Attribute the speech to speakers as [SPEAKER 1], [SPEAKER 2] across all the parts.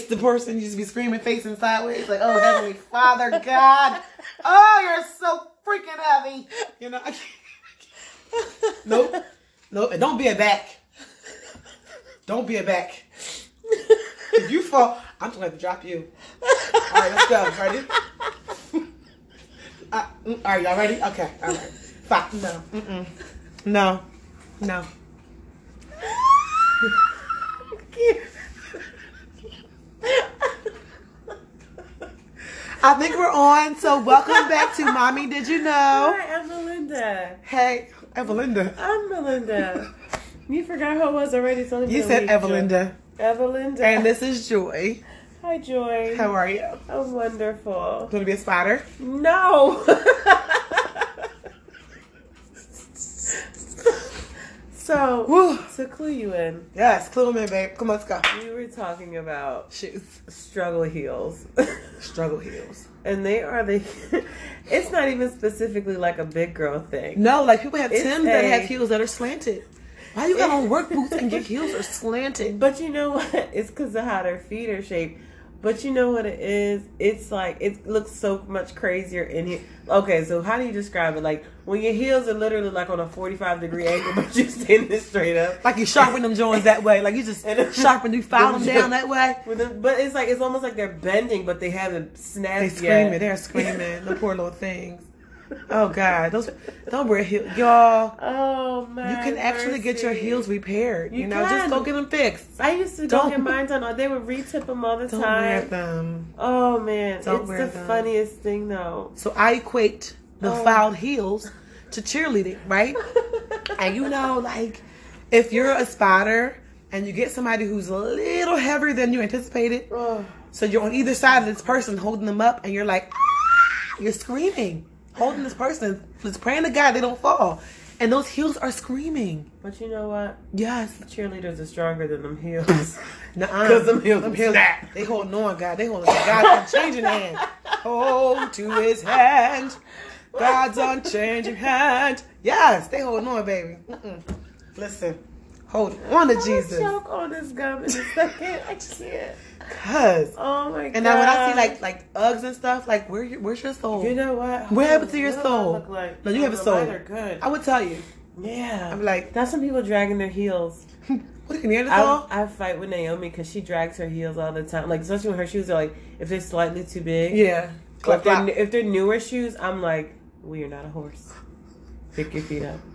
[SPEAKER 1] the person, you just be screaming facing sideways, like, oh, Heavenly Father, God. Oh, you're so freaking heavy. You know, I can't. Nope. Nope. And don't be a back. Don't be a back. If you fall, I'm just to have to drop you. All right, let's go. Ready? Uh, mm, y'all ready? Okay, all right. Five. No. Mm-mm. No. No. I think we're on. So welcome back to Mommy. Did you know?
[SPEAKER 2] Hi, I'm Melinda.
[SPEAKER 1] Hey, Evelinda.
[SPEAKER 2] I'm Melinda. you forgot who I was already. So
[SPEAKER 1] You said Evelinda.
[SPEAKER 2] Evelinda.
[SPEAKER 1] And this is Joy.
[SPEAKER 2] Hi, Joy.
[SPEAKER 1] How are you?
[SPEAKER 2] I'm wonderful.
[SPEAKER 1] Want to be a spider?
[SPEAKER 2] No. so,
[SPEAKER 1] Woo.
[SPEAKER 2] to clue you in,
[SPEAKER 1] Yes, clue me, in, babe. Come on, let's go.
[SPEAKER 2] we were talking about
[SPEAKER 1] Shoes.
[SPEAKER 2] struggle heels.
[SPEAKER 1] Struggle heels.
[SPEAKER 2] and they are the. it's not even specifically like a big girl thing.
[SPEAKER 1] No, like people have
[SPEAKER 2] It's
[SPEAKER 1] Tims that
[SPEAKER 2] a-
[SPEAKER 1] have heels that are slanted. Why you got on work boots and your heels are slanted?
[SPEAKER 2] But you know what? It's because of how their feet are shaped. But you know what it is? It's like it looks so much crazier in here. Okay, so how do you describe it? Like when your heels are literally like on a forty-five degree angle, but you're standing straight up.
[SPEAKER 1] Like you sharpen them joints that way. Like you just sharpen, you file them down that way.
[SPEAKER 2] With them, but it's like it's almost like they're bending, but they haven't snapped
[SPEAKER 1] They
[SPEAKER 2] yet.
[SPEAKER 1] screaming. They're screaming. the poor little things. Oh God, those don't wear heels, y'all.
[SPEAKER 2] Oh man,
[SPEAKER 1] You can actually get your heels repaired. You,
[SPEAKER 2] You
[SPEAKER 1] know, just
[SPEAKER 2] can.
[SPEAKER 1] go get them fixed.
[SPEAKER 2] I used to
[SPEAKER 1] Don't-
[SPEAKER 2] go get mine done. They would re-tip them all the
[SPEAKER 1] Don't wear
[SPEAKER 2] time.
[SPEAKER 1] them.
[SPEAKER 2] Oh man,
[SPEAKER 1] Don't
[SPEAKER 2] it's
[SPEAKER 1] wear
[SPEAKER 2] the
[SPEAKER 1] them.
[SPEAKER 2] funniest thing though.
[SPEAKER 1] So I equate the
[SPEAKER 2] Oh.
[SPEAKER 1] filed heels to cheerleading, right? and you know, like if you're a spotter and you get somebody who's a little heavier than you anticipated,
[SPEAKER 2] Oh.
[SPEAKER 1] so you're on either side of this person holding them up, and you're like, ah, you're screaming, holding this person, just praying to God they don't fall, and those heels are screaming.
[SPEAKER 2] But you know what?
[SPEAKER 1] Yes,
[SPEAKER 2] Cheerleaders are stronger than them heels.
[SPEAKER 1] Nuh-uh.
[SPEAKER 2] 'Cause them heels
[SPEAKER 1] them heels,
[SPEAKER 2] snap.
[SPEAKER 1] they holding on, God. They holding God's unchanging hand. Hold to His hand, God's unchanging hand. Yes, they holding on, baby. Mm-mm. Listen, hold on to
[SPEAKER 2] I'm
[SPEAKER 1] Jesus,
[SPEAKER 2] choke on this gum in a second. I can't.
[SPEAKER 1] Cause.
[SPEAKER 2] Oh my god.
[SPEAKER 1] And now when I see like like Uggs and stuff, like where your- where's your soul?
[SPEAKER 2] you know what?
[SPEAKER 1] What happened to your
[SPEAKER 2] What do I
[SPEAKER 1] soul?
[SPEAKER 2] look like?
[SPEAKER 1] No, you have a soul.
[SPEAKER 2] Are good.
[SPEAKER 1] I would tell you.
[SPEAKER 2] yeah.
[SPEAKER 1] I'm like,
[SPEAKER 2] That's when people dragging their heels.
[SPEAKER 1] what a Neanderthal?
[SPEAKER 2] I, I fight with Naomi because she drags her heels all the time. Like especially when her shoes are like if they're slightly too big.
[SPEAKER 1] yeah,
[SPEAKER 2] Or if they're, if they're newer shoes, I'm like, well, you're not a horse. Pick your feet up.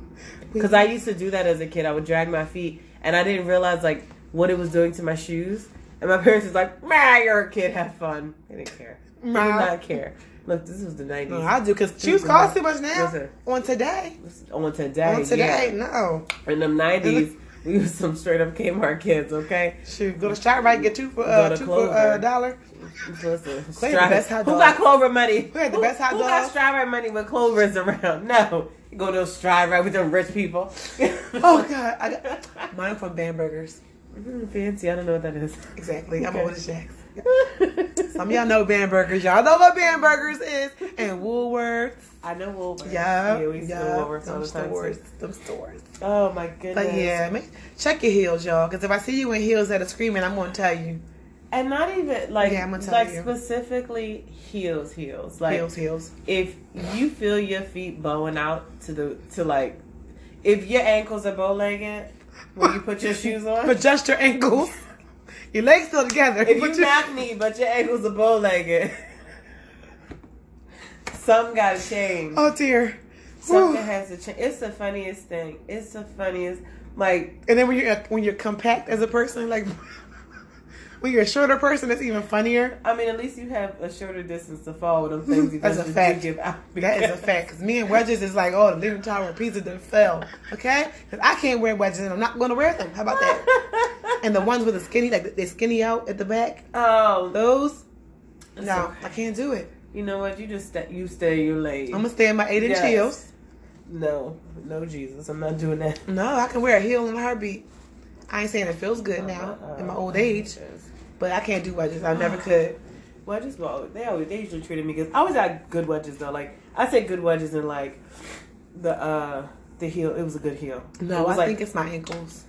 [SPEAKER 2] Because I used to do that as a kid. I would drag my feet, and I didn't realize like what it was doing to my shoes. And my parents was like, "Man, you're a kid. Have fun." They didn't care. They did not care. Look, this was the '90s.
[SPEAKER 1] No, I do because shoes cost too much now.
[SPEAKER 2] Listen.
[SPEAKER 1] On today,
[SPEAKER 2] on today.
[SPEAKER 1] on today,
[SPEAKER 2] yeah.
[SPEAKER 1] no.
[SPEAKER 2] In the '90s, we was some straight up Kmart kids. Okay.
[SPEAKER 1] Shoot, go to ShopRite, get two for uh, two for uh, a dollar.
[SPEAKER 2] Listen,
[SPEAKER 1] Who the
[SPEAKER 2] who got Clover money?
[SPEAKER 1] Who had the
[SPEAKER 2] Who-
[SPEAKER 1] best hot
[SPEAKER 2] who
[SPEAKER 1] dog?
[SPEAKER 2] got Strive money when Clover's around? No, you go to Strive right with them rich people.
[SPEAKER 1] Oh God, I got mine from Bambergers.
[SPEAKER 2] Mm, fancy. I don't know what that is.
[SPEAKER 1] Exactly, I'm
[SPEAKER 2] Okay.
[SPEAKER 1] old as Jack. Some of y'all know Bambergers. Y'all know what Bambergers is, and Woolworths.
[SPEAKER 2] I know Woolworths.
[SPEAKER 1] Yeah,
[SPEAKER 2] yeah, we used
[SPEAKER 1] yeah,
[SPEAKER 2] to Woolworths all the time.
[SPEAKER 1] stores,
[SPEAKER 2] too.
[SPEAKER 1] them stores.
[SPEAKER 2] Oh my goodness.
[SPEAKER 1] But yeah, make, check your heels, y'all. Because if I see you in heels that are screaming, I'm gonna tell you
[SPEAKER 2] and not even like
[SPEAKER 1] Yeah, I'm gonna tell
[SPEAKER 2] like
[SPEAKER 1] you.
[SPEAKER 2] specifically heels, heels. Like
[SPEAKER 1] heels, heels.
[SPEAKER 2] if you feel your feet bowing out to the to like if your ankles are bow legged when you put your shoes on.
[SPEAKER 1] But just your ankles, your legs still together.
[SPEAKER 2] If
[SPEAKER 1] but
[SPEAKER 2] you knock me, but your ankles are bow legged, something got to change.
[SPEAKER 1] oh dear.
[SPEAKER 2] Something
[SPEAKER 1] Whew.
[SPEAKER 2] has to change. It's the funniest thing. It's the funniest. Like
[SPEAKER 1] And then when you're when you're compact as a person, like when you're a shorter person, it's even funnier.
[SPEAKER 2] I mean, at least you have a shorter distance to fall with them things. you
[SPEAKER 1] That's a fact.
[SPEAKER 2] Give out
[SPEAKER 1] That is a fact. Because me and wedges is like, oh, the Leaning Tower of Pisa done fell. Okay? Because I can't wear wedges and I'm not going to wear them. How about that? And the ones with the skinny, like they skinny out at the back,
[SPEAKER 2] oh,
[SPEAKER 1] those, no,
[SPEAKER 2] okay.
[SPEAKER 1] I can't do it.
[SPEAKER 2] you know what? You just stay, you stay your lane.
[SPEAKER 1] I'm going to stay in my eight inch
[SPEAKER 2] Yes.
[SPEAKER 1] heels.
[SPEAKER 2] no, no, Jesus, I'm not doing that.
[SPEAKER 1] No, I can wear a heel in a heartbeat. I ain't saying it feels good uh-uh. now in my old age, but I can't do wedges. I never could.
[SPEAKER 2] Wedges, well, they always they usually treated me good. I always had good wedges though. Like I say, good wedges and like the uh the heel. It was a good heel.
[SPEAKER 1] No, I
[SPEAKER 2] like
[SPEAKER 1] think it's my ankles.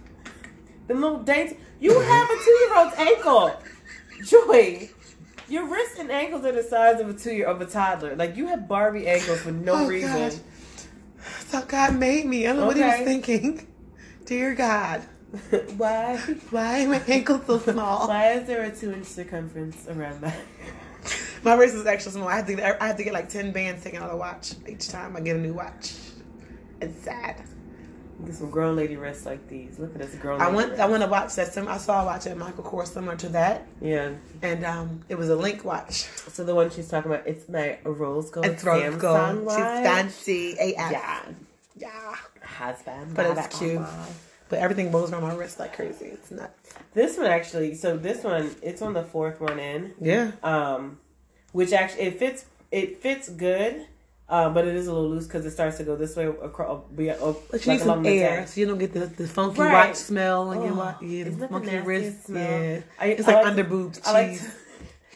[SPEAKER 2] the little dainty. You have a two year old's ankle. Joy, your wrists and ankles are the size of a two year of a toddler. Like you have Barbie ankles for no
[SPEAKER 1] Oh,
[SPEAKER 2] reason.
[SPEAKER 1] God. That's how God made me. I don't know what he
[SPEAKER 2] Okay.
[SPEAKER 1] was thinking. Dear God,
[SPEAKER 2] Why?
[SPEAKER 1] why are my ankles so small?
[SPEAKER 2] Why is there a two inch circumference around that?
[SPEAKER 1] My wrist is extra small. I have to get, I have to get like ten bands taken out of the watch each time I get a new watch. It's sad.
[SPEAKER 2] Get some grown lady wrists like these. Look at this grown.
[SPEAKER 1] I went.
[SPEAKER 2] wrist.
[SPEAKER 1] I went to watch that. Some I saw a watch at Michael Kors similar to that,
[SPEAKER 2] Yeah.
[SPEAKER 1] and um, it was a Link watch.
[SPEAKER 2] So the one she's talking about, it's my rose gold.
[SPEAKER 1] It's rose
[SPEAKER 2] Samsung
[SPEAKER 1] gold.
[SPEAKER 2] watch.
[SPEAKER 1] She's fancy AF.
[SPEAKER 2] Yeah.
[SPEAKER 1] yeah.
[SPEAKER 2] Husband.
[SPEAKER 1] But it's cute. But everything rolls around my wrist like crazy. It's nuts.
[SPEAKER 2] This one actually. So this one, it's on the fourth one in.
[SPEAKER 1] Yeah.
[SPEAKER 2] um, which actually it fits it fits good, uh, but it is a little loose because it starts to go this way across. Be, uh,
[SPEAKER 1] But you
[SPEAKER 2] like
[SPEAKER 1] need some
[SPEAKER 2] along the
[SPEAKER 1] air so you don't get the, the funky
[SPEAKER 2] Right.
[SPEAKER 1] watch smell and your
[SPEAKER 2] Oh,
[SPEAKER 1] watch. Yeah,
[SPEAKER 2] isn't
[SPEAKER 1] the wrist.
[SPEAKER 2] smell?
[SPEAKER 1] Yeah.
[SPEAKER 2] I-
[SPEAKER 1] it's
[SPEAKER 2] I
[SPEAKER 1] like,
[SPEAKER 2] like
[SPEAKER 1] under boobs
[SPEAKER 2] I like to,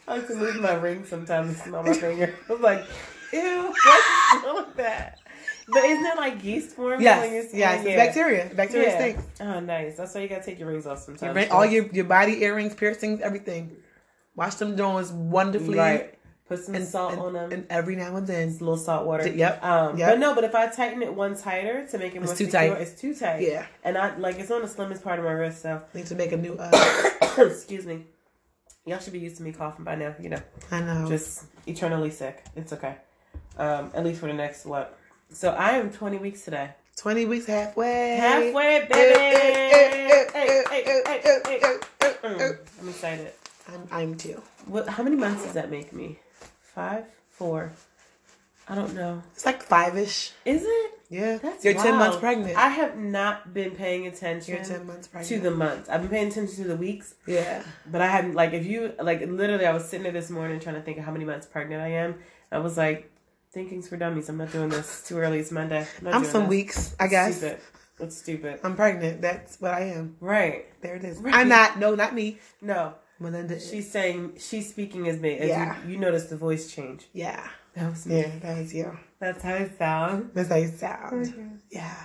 [SPEAKER 2] I like to move my ring sometimes and smell my finger. I'm like, ew, why smell like that? But isn't it like yeast forming when you're
[SPEAKER 1] yes, yes, it's
[SPEAKER 2] yeah.
[SPEAKER 1] bacteria. Bacteria
[SPEAKER 2] Yeah.
[SPEAKER 1] stinks.
[SPEAKER 2] Oh, nice. That's why you gotta take your rings off sometimes.
[SPEAKER 1] bring all your, your body earrings, piercings, everything. Wash them joints wonderfully.
[SPEAKER 2] right. Put some
[SPEAKER 1] And,
[SPEAKER 2] salt
[SPEAKER 1] and,
[SPEAKER 2] on them.
[SPEAKER 1] and every now and then.
[SPEAKER 2] It's a little salt water.
[SPEAKER 1] Yep,
[SPEAKER 2] Um,
[SPEAKER 1] yep.
[SPEAKER 2] But no, but if I tighten it one tighter to make it more
[SPEAKER 1] It's too
[SPEAKER 2] secure,
[SPEAKER 1] tight.
[SPEAKER 2] it's too tight.
[SPEAKER 1] Yeah.
[SPEAKER 2] And I like it's on the slimmest part of my wrist, so
[SPEAKER 1] Need to make a new. Uh,
[SPEAKER 2] excuse me. Y'all should be used to me coughing by now, you know.
[SPEAKER 1] I know.
[SPEAKER 2] Just eternally sick. It's okay. Um, at least for the next what? So I am twenty weeks today.
[SPEAKER 1] twenty weeks halfway.
[SPEAKER 2] Halfway, baby. I'm excited.
[SPEAKER 1] I'm, I'm too.
[SPEAKER 2] What? How many months does that make me? Five, four. I don't know.
[SPEAKER 1] It's like five ish.
[SPEAKER 2] Is it?
[SPEAKER 1] Yeah.
[SPEAKER 2] That's
[SPEAKER 1] You're ten months pregnant.
[SPEAKER 2] I have not been paying attention
[SPEAKER 1] You're ten months pregnant.
[SPEAKER 2] to the months. I've been paying attention to the weeks,
[SPEAKER 1] yeah.
[SPEAKER 2] but I haven't like if you like literally I was sitting there this morning trying to think of how many months pregnant I am. I was like, thinking's for dummies. I'm not doing this. Too early. It's Monday. I'm,
[SPEAKER 1] I'm some
[SPEAKER 2] this.
[SPEAKER 1] weeks, I guess.
[SPEAKER 2] Stupid. It's stupid.
[SPEAKER 1] I'm pregnant. That's what I am.
[SPEAKER 2] Right.
[SPEAKER 1] There it is.
[SPEAKER 2] Right.
[SPEAKER 1] I'm not. No, not me.
[SPEAKER 2] No.
[SPEAKER 1] Melinda.
[SPEAKER 2] She's saying she's speaking as me. As
[SPEAKER 1] Yeah.
[SPEAKER 2] you, you notice the voice change.
[SPEAKER 1] Yeah.
[SPEAKER 2] That was me.
[SPEAKER 1] Yeah. That was you.
[SPEAKER 2] That's how it sounds.
[SPEAKER 1] That's how you sound. Yeah.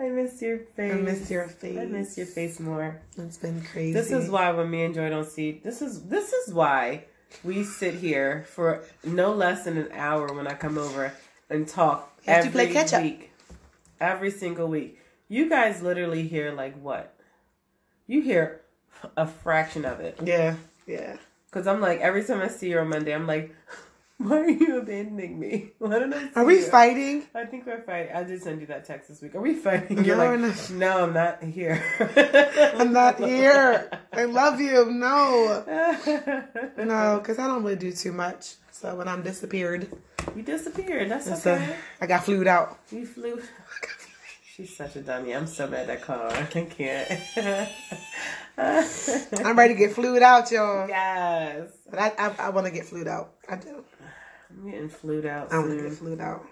[SPEAKER 2] I miss your face.
[SPEAKER 1] I miss your face.
[SPEAKER 2] I miss your face more.
[SPEAKER 1] It's been crazy.
[SPEAKER 2] This is why when me and Joy don't see this is this is why we sit here for no less than an hour when I come over and talk
[SPEAKER 1] You
[SPEAKER 2] every
[SPEAKER 1] play catch up.
[SPEAKER 2] week. Every single week. You guys literally hear like what? You hear a fraction of it.
[SPEAKER 1] Yeah. Yeah.
[SPEAKER 2] Cause I'm like every time I see you on Monday, I'm like, why are you abandoning me? Why don't I
[SPEAKER 1] Are we
[SPEAKER 2] you?
[SPEAKER 1] fighting?
[SPEAKER 2] I think we're fighting. I did send you that text this week. Are we fighting?
[SPEAKER 1] No,
[SPEAKER 2] You're
[SPEAKER 1] we're
[SPEAKER 2] like, no, I'm not here.
[SPEAKER 1] I'm not here. I love you. No. No, because I don't really do too much. So when I'm disappeared,
[SPEAKER 2] You disappeared. That's okay.
[SPEAKER 1] uh, I got flued out.
[SPEAKER 2] You flew. She's such a dummy. I'm so mad at Connor. I can't.
[SPEAKER 1] I'm ready to get flued out, y'all.
[SPEAKER 2] yes.
[SPEAKER 1] But I, I, I want to get flued out. I do.
[SPEAKER 2] I'm getting flued out
[SPEAKER 1] I want to
[SPEAKER 2] soon.
[SPEAKER 1] get flued out.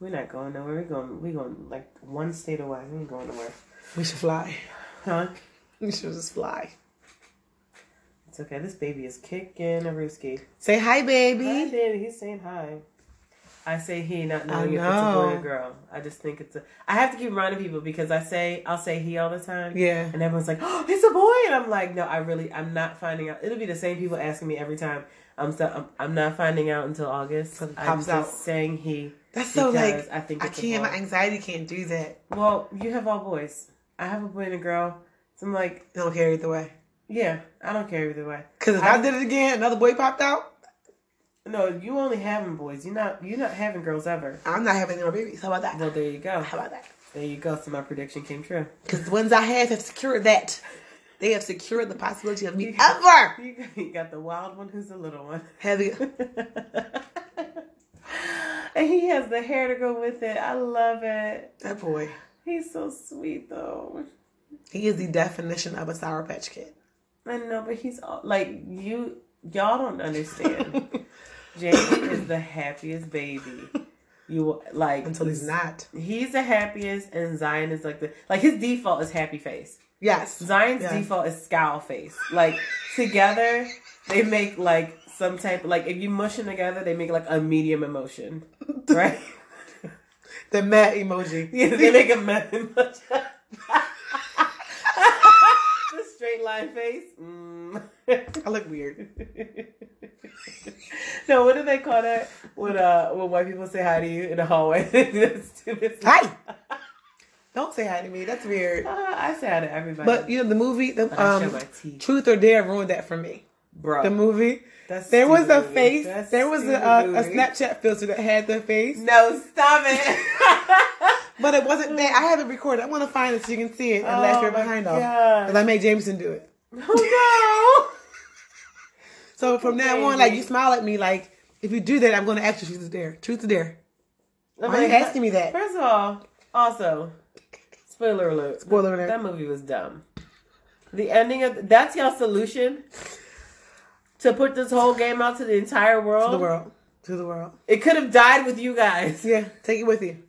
[SPEAKER 2] We're not going nowhere. We're going. We're going like one state away. We ain't going nowhere.
[SPEAKER 1] We should fly.
[SPEAKER 2] Huh?
[SPEAKER 1] We should just fly.
[SPEAKER 2] It's okay. This baby is kicking a rooski.
[SPEAKER 1] Say hi,
[SPEAKER 2] Hi,
[SPEAKER 1] baby.
[SPEAKER 2] baby. He's saying hi. I say he, not knowing
[SPEAKER 1] I
[SPEAKER 2] if it's a boy or girl. I just think it's a. I have to keep reminding people because I say I'll say he all the time.
[SPEAKER 1] Yeah.
[SPEAKER 2] And everyone's like, "Oh, it's a boy," and I'm like, "No, I really, I'm not finding out." It'll be the same people asking me every time. I'm still, I'm, I'm not finding out until August.
[SPEAKER 1] So
[SPEAKER 2] I'm just
[SPEAKER 1] out.
[SPEAKER 2] saying he.
[SPEAKER 1] That's so like,
[SPEAKER 2] I think
[SPEAKER 1] I can't, my anxiety can't do that.
[SPEAKER 2] Well, you have all boys. I have a boy and a girl. So I'm like,
[SPEAKER 1] I don't care either way.
[SPEAKER 2] yeah, I don't care either way.
[SPEAKER 1] Because if I, did it again, another boy popped out,
[SPEAKER 2] No, you only having boys. You're not, you're not having girls ever.
[SPEAKER 1] I'm not having any more babies. How about that?
[SPEAKER 2] Well, there you go.
[SPEAKER 1] How about that?
[SPEAKER 2] There you go. So my prediction came true.
[SPEAKER 1] Because the ones I have have secured that. They have secured the possibility of me ever
[SPEAKER 2] You got, you got the wild one who's the little one.
[SPEAKER 1] having.
[SPEAKER 2] and he has the hair to go with it. I love it.
[SPEAKER 1] That boy.
[SPEAKER 2] He's so sweet though.
[SPEAKER 1] He is the definition of a Sour Patch Kid.
[SPEAKER 2] I know, but he's all, like you. Y'all don't understand. Jamie is the happiest baby. You like
[SPEAKER 1] Until he's not.
[SPEAKER 2] He's the happiest, and Zion is like the like his default is happy face.
[SPEAKER 1] Yes.
[SPEAKER 2] Zion's
[SPEAKER 1] Yeah.
[SPEAKER 2] default is scowl face. Like together, they make like some type. Like if you mush them together, they make like a medium emotion, right?
[SPEAKER 1] The mad emoji.
[SPEAKER 2] yeah, they make a mad emotion. the straight line face. Mm.
[SPEAKER 1] I look weird.
[SPEAKER 2] no, what do they call that when uh when white people say hi to you in the hallway?
[SPEAKER 1] Hi. Don't say hi to me. That's weird.
[SPEAKER 2] Uh, I say hi to everybody.
[SPEAKER 1] But you know the movie, the
[SPEAKER 2] But I show
[SPEAKER 1] um. Truth or Dare ruined that for me.
[SPEAKER 2] bro.
[SPEAKER 1] The movie.
[SPEAKER 2] That's
[SPEAKER 1] There was a face.
[SPEAKER 2] That's
[SPEAKER 1] There was a, uh, a. Snapchat filter that had the face,
[SPEAKER 2] No, stop it.
[SPEAKER 1] but it wasn't that. I have it recorded. I want to find it so you can see it and laugh your behind off. Because I made Jameson do it.
[SPEAKER 2] oh no.
[SPEAKER 1] So from now on, like you smile at me, like if you do that, I'm going to ask you truth or dare. Truth or dare. Why are you asking me that?
[SPEAKER 2] First of all, also, spoiler alert.
[SPEAKER 1] Spoiler alert.
[SPEAKER 2] That movie was dumb. The ending of that's your solution to put this whole game out to the entire world.
[SPEAKER 1] To the world. To the world.
[SPEAKER 2] It could have died with you guys,
[SPEAKER 1] Yeah, take it with you.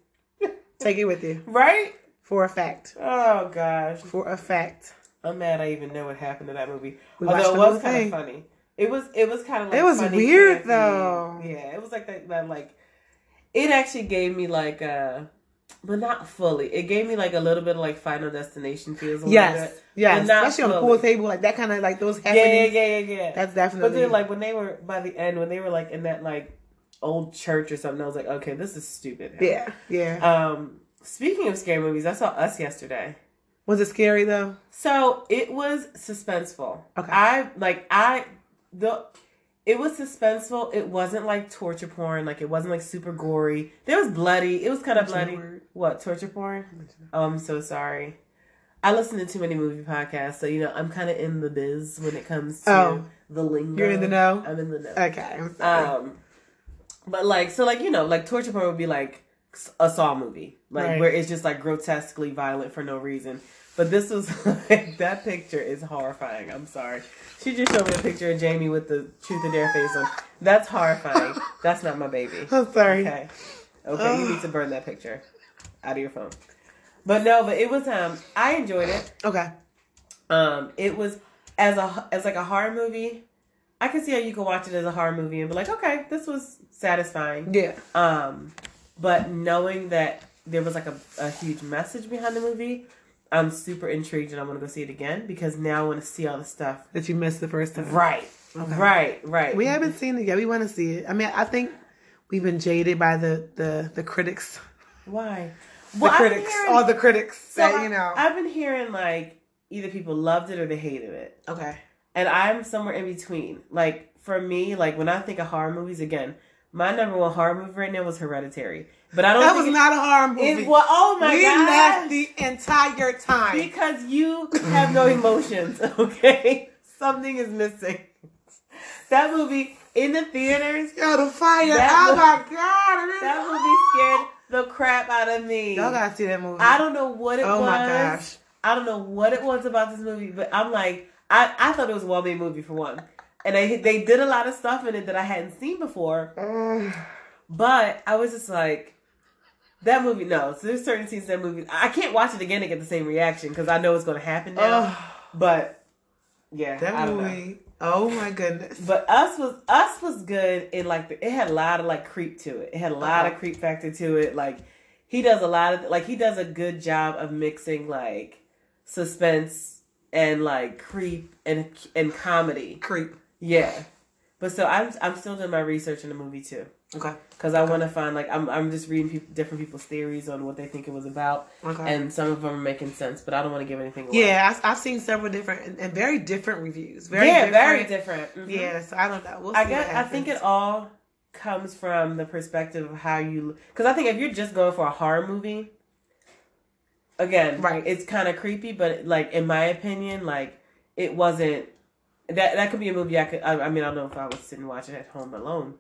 [SPEAKER 1] Take it with you.
[SPEAKER 2] right?
[SPEAKER 1] For a fact.
[SPEAKER 2] Oh gosh,
[SPEAKER 1] For a fact.
[SPEAKER 2] I'm mad. I even know what happened to that movie.
[SPEAKER 1] We
[SPEAKER 2] Although it was kind of funny. It was. It was kind of. like
[SPEAKER 1] It was weird,
[SPEAKER 2] campy.
[SPEAKER 1] though.
[SPEAKER 2] Yeah, it was like that. That like, it actually gave me like uh but not fully. It gave me like a little bit of like Final Destination feels.
[SPEAKER 1] Yes.
[SPEAKER 2] bit.
[SPEAKER 1] Yes.
[SPEAKER 2] But not
[SPEAKER 1] Especially on the pool table, like that kind of like those
[SPEAKER 2] Yeah, yeah,
[SPEAKER 1] happenings.
[SPEAKER 2] yeah, yeah, yeah.
[SPEAKER 1] That's definitely.
[SPEAKER 2] But then, like when they were by the end, when they were like in that like old church or something, I was like, okay, this is stupid.
[SPEAKER 1] yeah, yeah.
[SPEAKER 2] Um, speaking of scary movies, I saw Us yesterday.
[SPEAKER 1] Was it scary though?
[SPEAKER 2] So it was suspenseful.
[SPEAKER 1] Okay.
[SPEAKER 2] I like I the it was suspenseful. It wasn't like torture porn. Like it wasn't like super gory. There was bloody. It was kind of bloody. What torture porn? Oh, I'm so sorry. I listen to too many movie podcasts, so you know I'm kind of in the biz when it comes to
[SPEAKER 1] Oh.
[SPEAKER 2] the lingo.
[SPEAKER 1] You're in the know?
[SPEAKER 2] I'm in the know.
[SPEAKER 1] Okay.
[SPEAKER 2] Um, but like, so like you know, like torture porn would be like a Saw movie, like
[SPEAKER 1] Right.
[SPEAKER 2] where it's just like grotesquely violent for no reason. But this was like that picture is horrifying. I'm sorry. She just showed me a picture of Jamie with the truth or dare face on. That's horrifying. That's not my baby.
[SPEAKER 1] I'm sorry.
[SPEAKER 2] Okay. Okay, you need to burn that picture out of your phone. But no, but it was um I enjoyed it.
[SPEAKER 1] Okay.
[SPEAKER 2] Um, it was as a as like a horror movie. I can see how you could watch it as a horror movie and be like, okay, this was satisfying.
[SPEAKER 1] Yeah.
[SPEAKER 2] Um, but knowing that there was like a, a huge message behind the movie, I'm super intrigued and I want to go see it again because now I want to see all the stuff.
[SPEAKER 1] That you missed the first time.
[SPEAKER 2] Right,
[SPEAKER 1] Okay.
[SPEAKER 2] right, right.
[SPEAKER 1] We haven't seen it yet. We want to see it. I mean, I think we've been jaded by the the the critics.
[SPEAKER 2] Why?
[SPEAKER 1] The critics. all the critics.
[SPEAKER 2] so
[SPEAKER 1] that, you know.
[SPEAKER 2] I've been hearing like either people loved it or they hated it.
[SPEAKER 1] okay.
[SPEAKER 2] and I'm somewhere in between. Like for me, like when I think of horror movies, again, my number one horror movie right now was Hereditary. But I don't. Think That
[SPEAKER 1] was
[SPEAKER 2] it-
[SPEAKER 1] not a horror movie.
[SPEAKER 2] It was. Oh my
[SPEAKER 1] we
[SPEAKER 2] god!
[SPEAKER 1] laughed the entire time.
[SPEAKER 2] because you have no emotions. Okay, something is missing. That movie in the theaters.
[SPEAKER 1] Yo, the fire. Oh
[SPEAKER 2] was-
[SPEAKER 1] my god.
[SPEAKER 2] That movie scared the crap out of me.
[SPEAKER 1] Y'all gotta see that movie.
[SPEAKER 2] I don't know what it
[SPEAKER 1] Oh
[SPEAKER 2] was.
[SPEAKER 1] Oh my gosh.
[SPEAKER 2] I don't know what it was about this movie, but I'm like, I, I thought it was a well made movie for one. And they they did a lot of stuff in it that I hadn't seen before. But I was just like, that movie, no. So there's certain scenes in that movie. I can't watch it again and get the same reaction because I know it's going to happen now.
[SPEAKER 1] Ugh.
[SPEAKER 2] But yeah,
[SPEAKER 1] that movie. Oh my goodness.
[SPEAKER 2] But us was us was good It like it had a lot of like creep to it. It had a lot
[SPEAKER 1] Uh-huh.
[SPEAKER 2] of creep factor to it. Like he does a lot of like he does a good job of mixing like suspense and like creep and and comedy.
[SPEAKER 1] Creep.
[SPEAKER 2] Yeah. But so I'm I'm still doing my research in the movie too
[SPEAKER 1] Okay.
[SPEAKER 2] because I want to find like I'm I'm just reading people, different people's theories on what they think it was about,
[SPEAKER 1] Okay.
[SPEAKER 2] and some of them are making sense, but I don't want to give anything away.
[SPEAKER 1] yeah, I, I've seen several different and, and very different reviews. Very
[SPEAKER 2] yeah,
[SPEAKER 1] different.
[SPEAKER 2] very different. Mhm.
[SPEAKER 1] Yeah, so I don't know. We'll see
[SPEAKER 2] I guess I think it all comes from the perspective of how you because I think if you're just going for a horror movie, again,
[SPEAKER 1] Right.
[SPEAKER 2] it's kind of creepy, but like in my opinion, like it wasn't that that could be a movie I could. I, I mean, I don't know if I was sitting and it at home alone,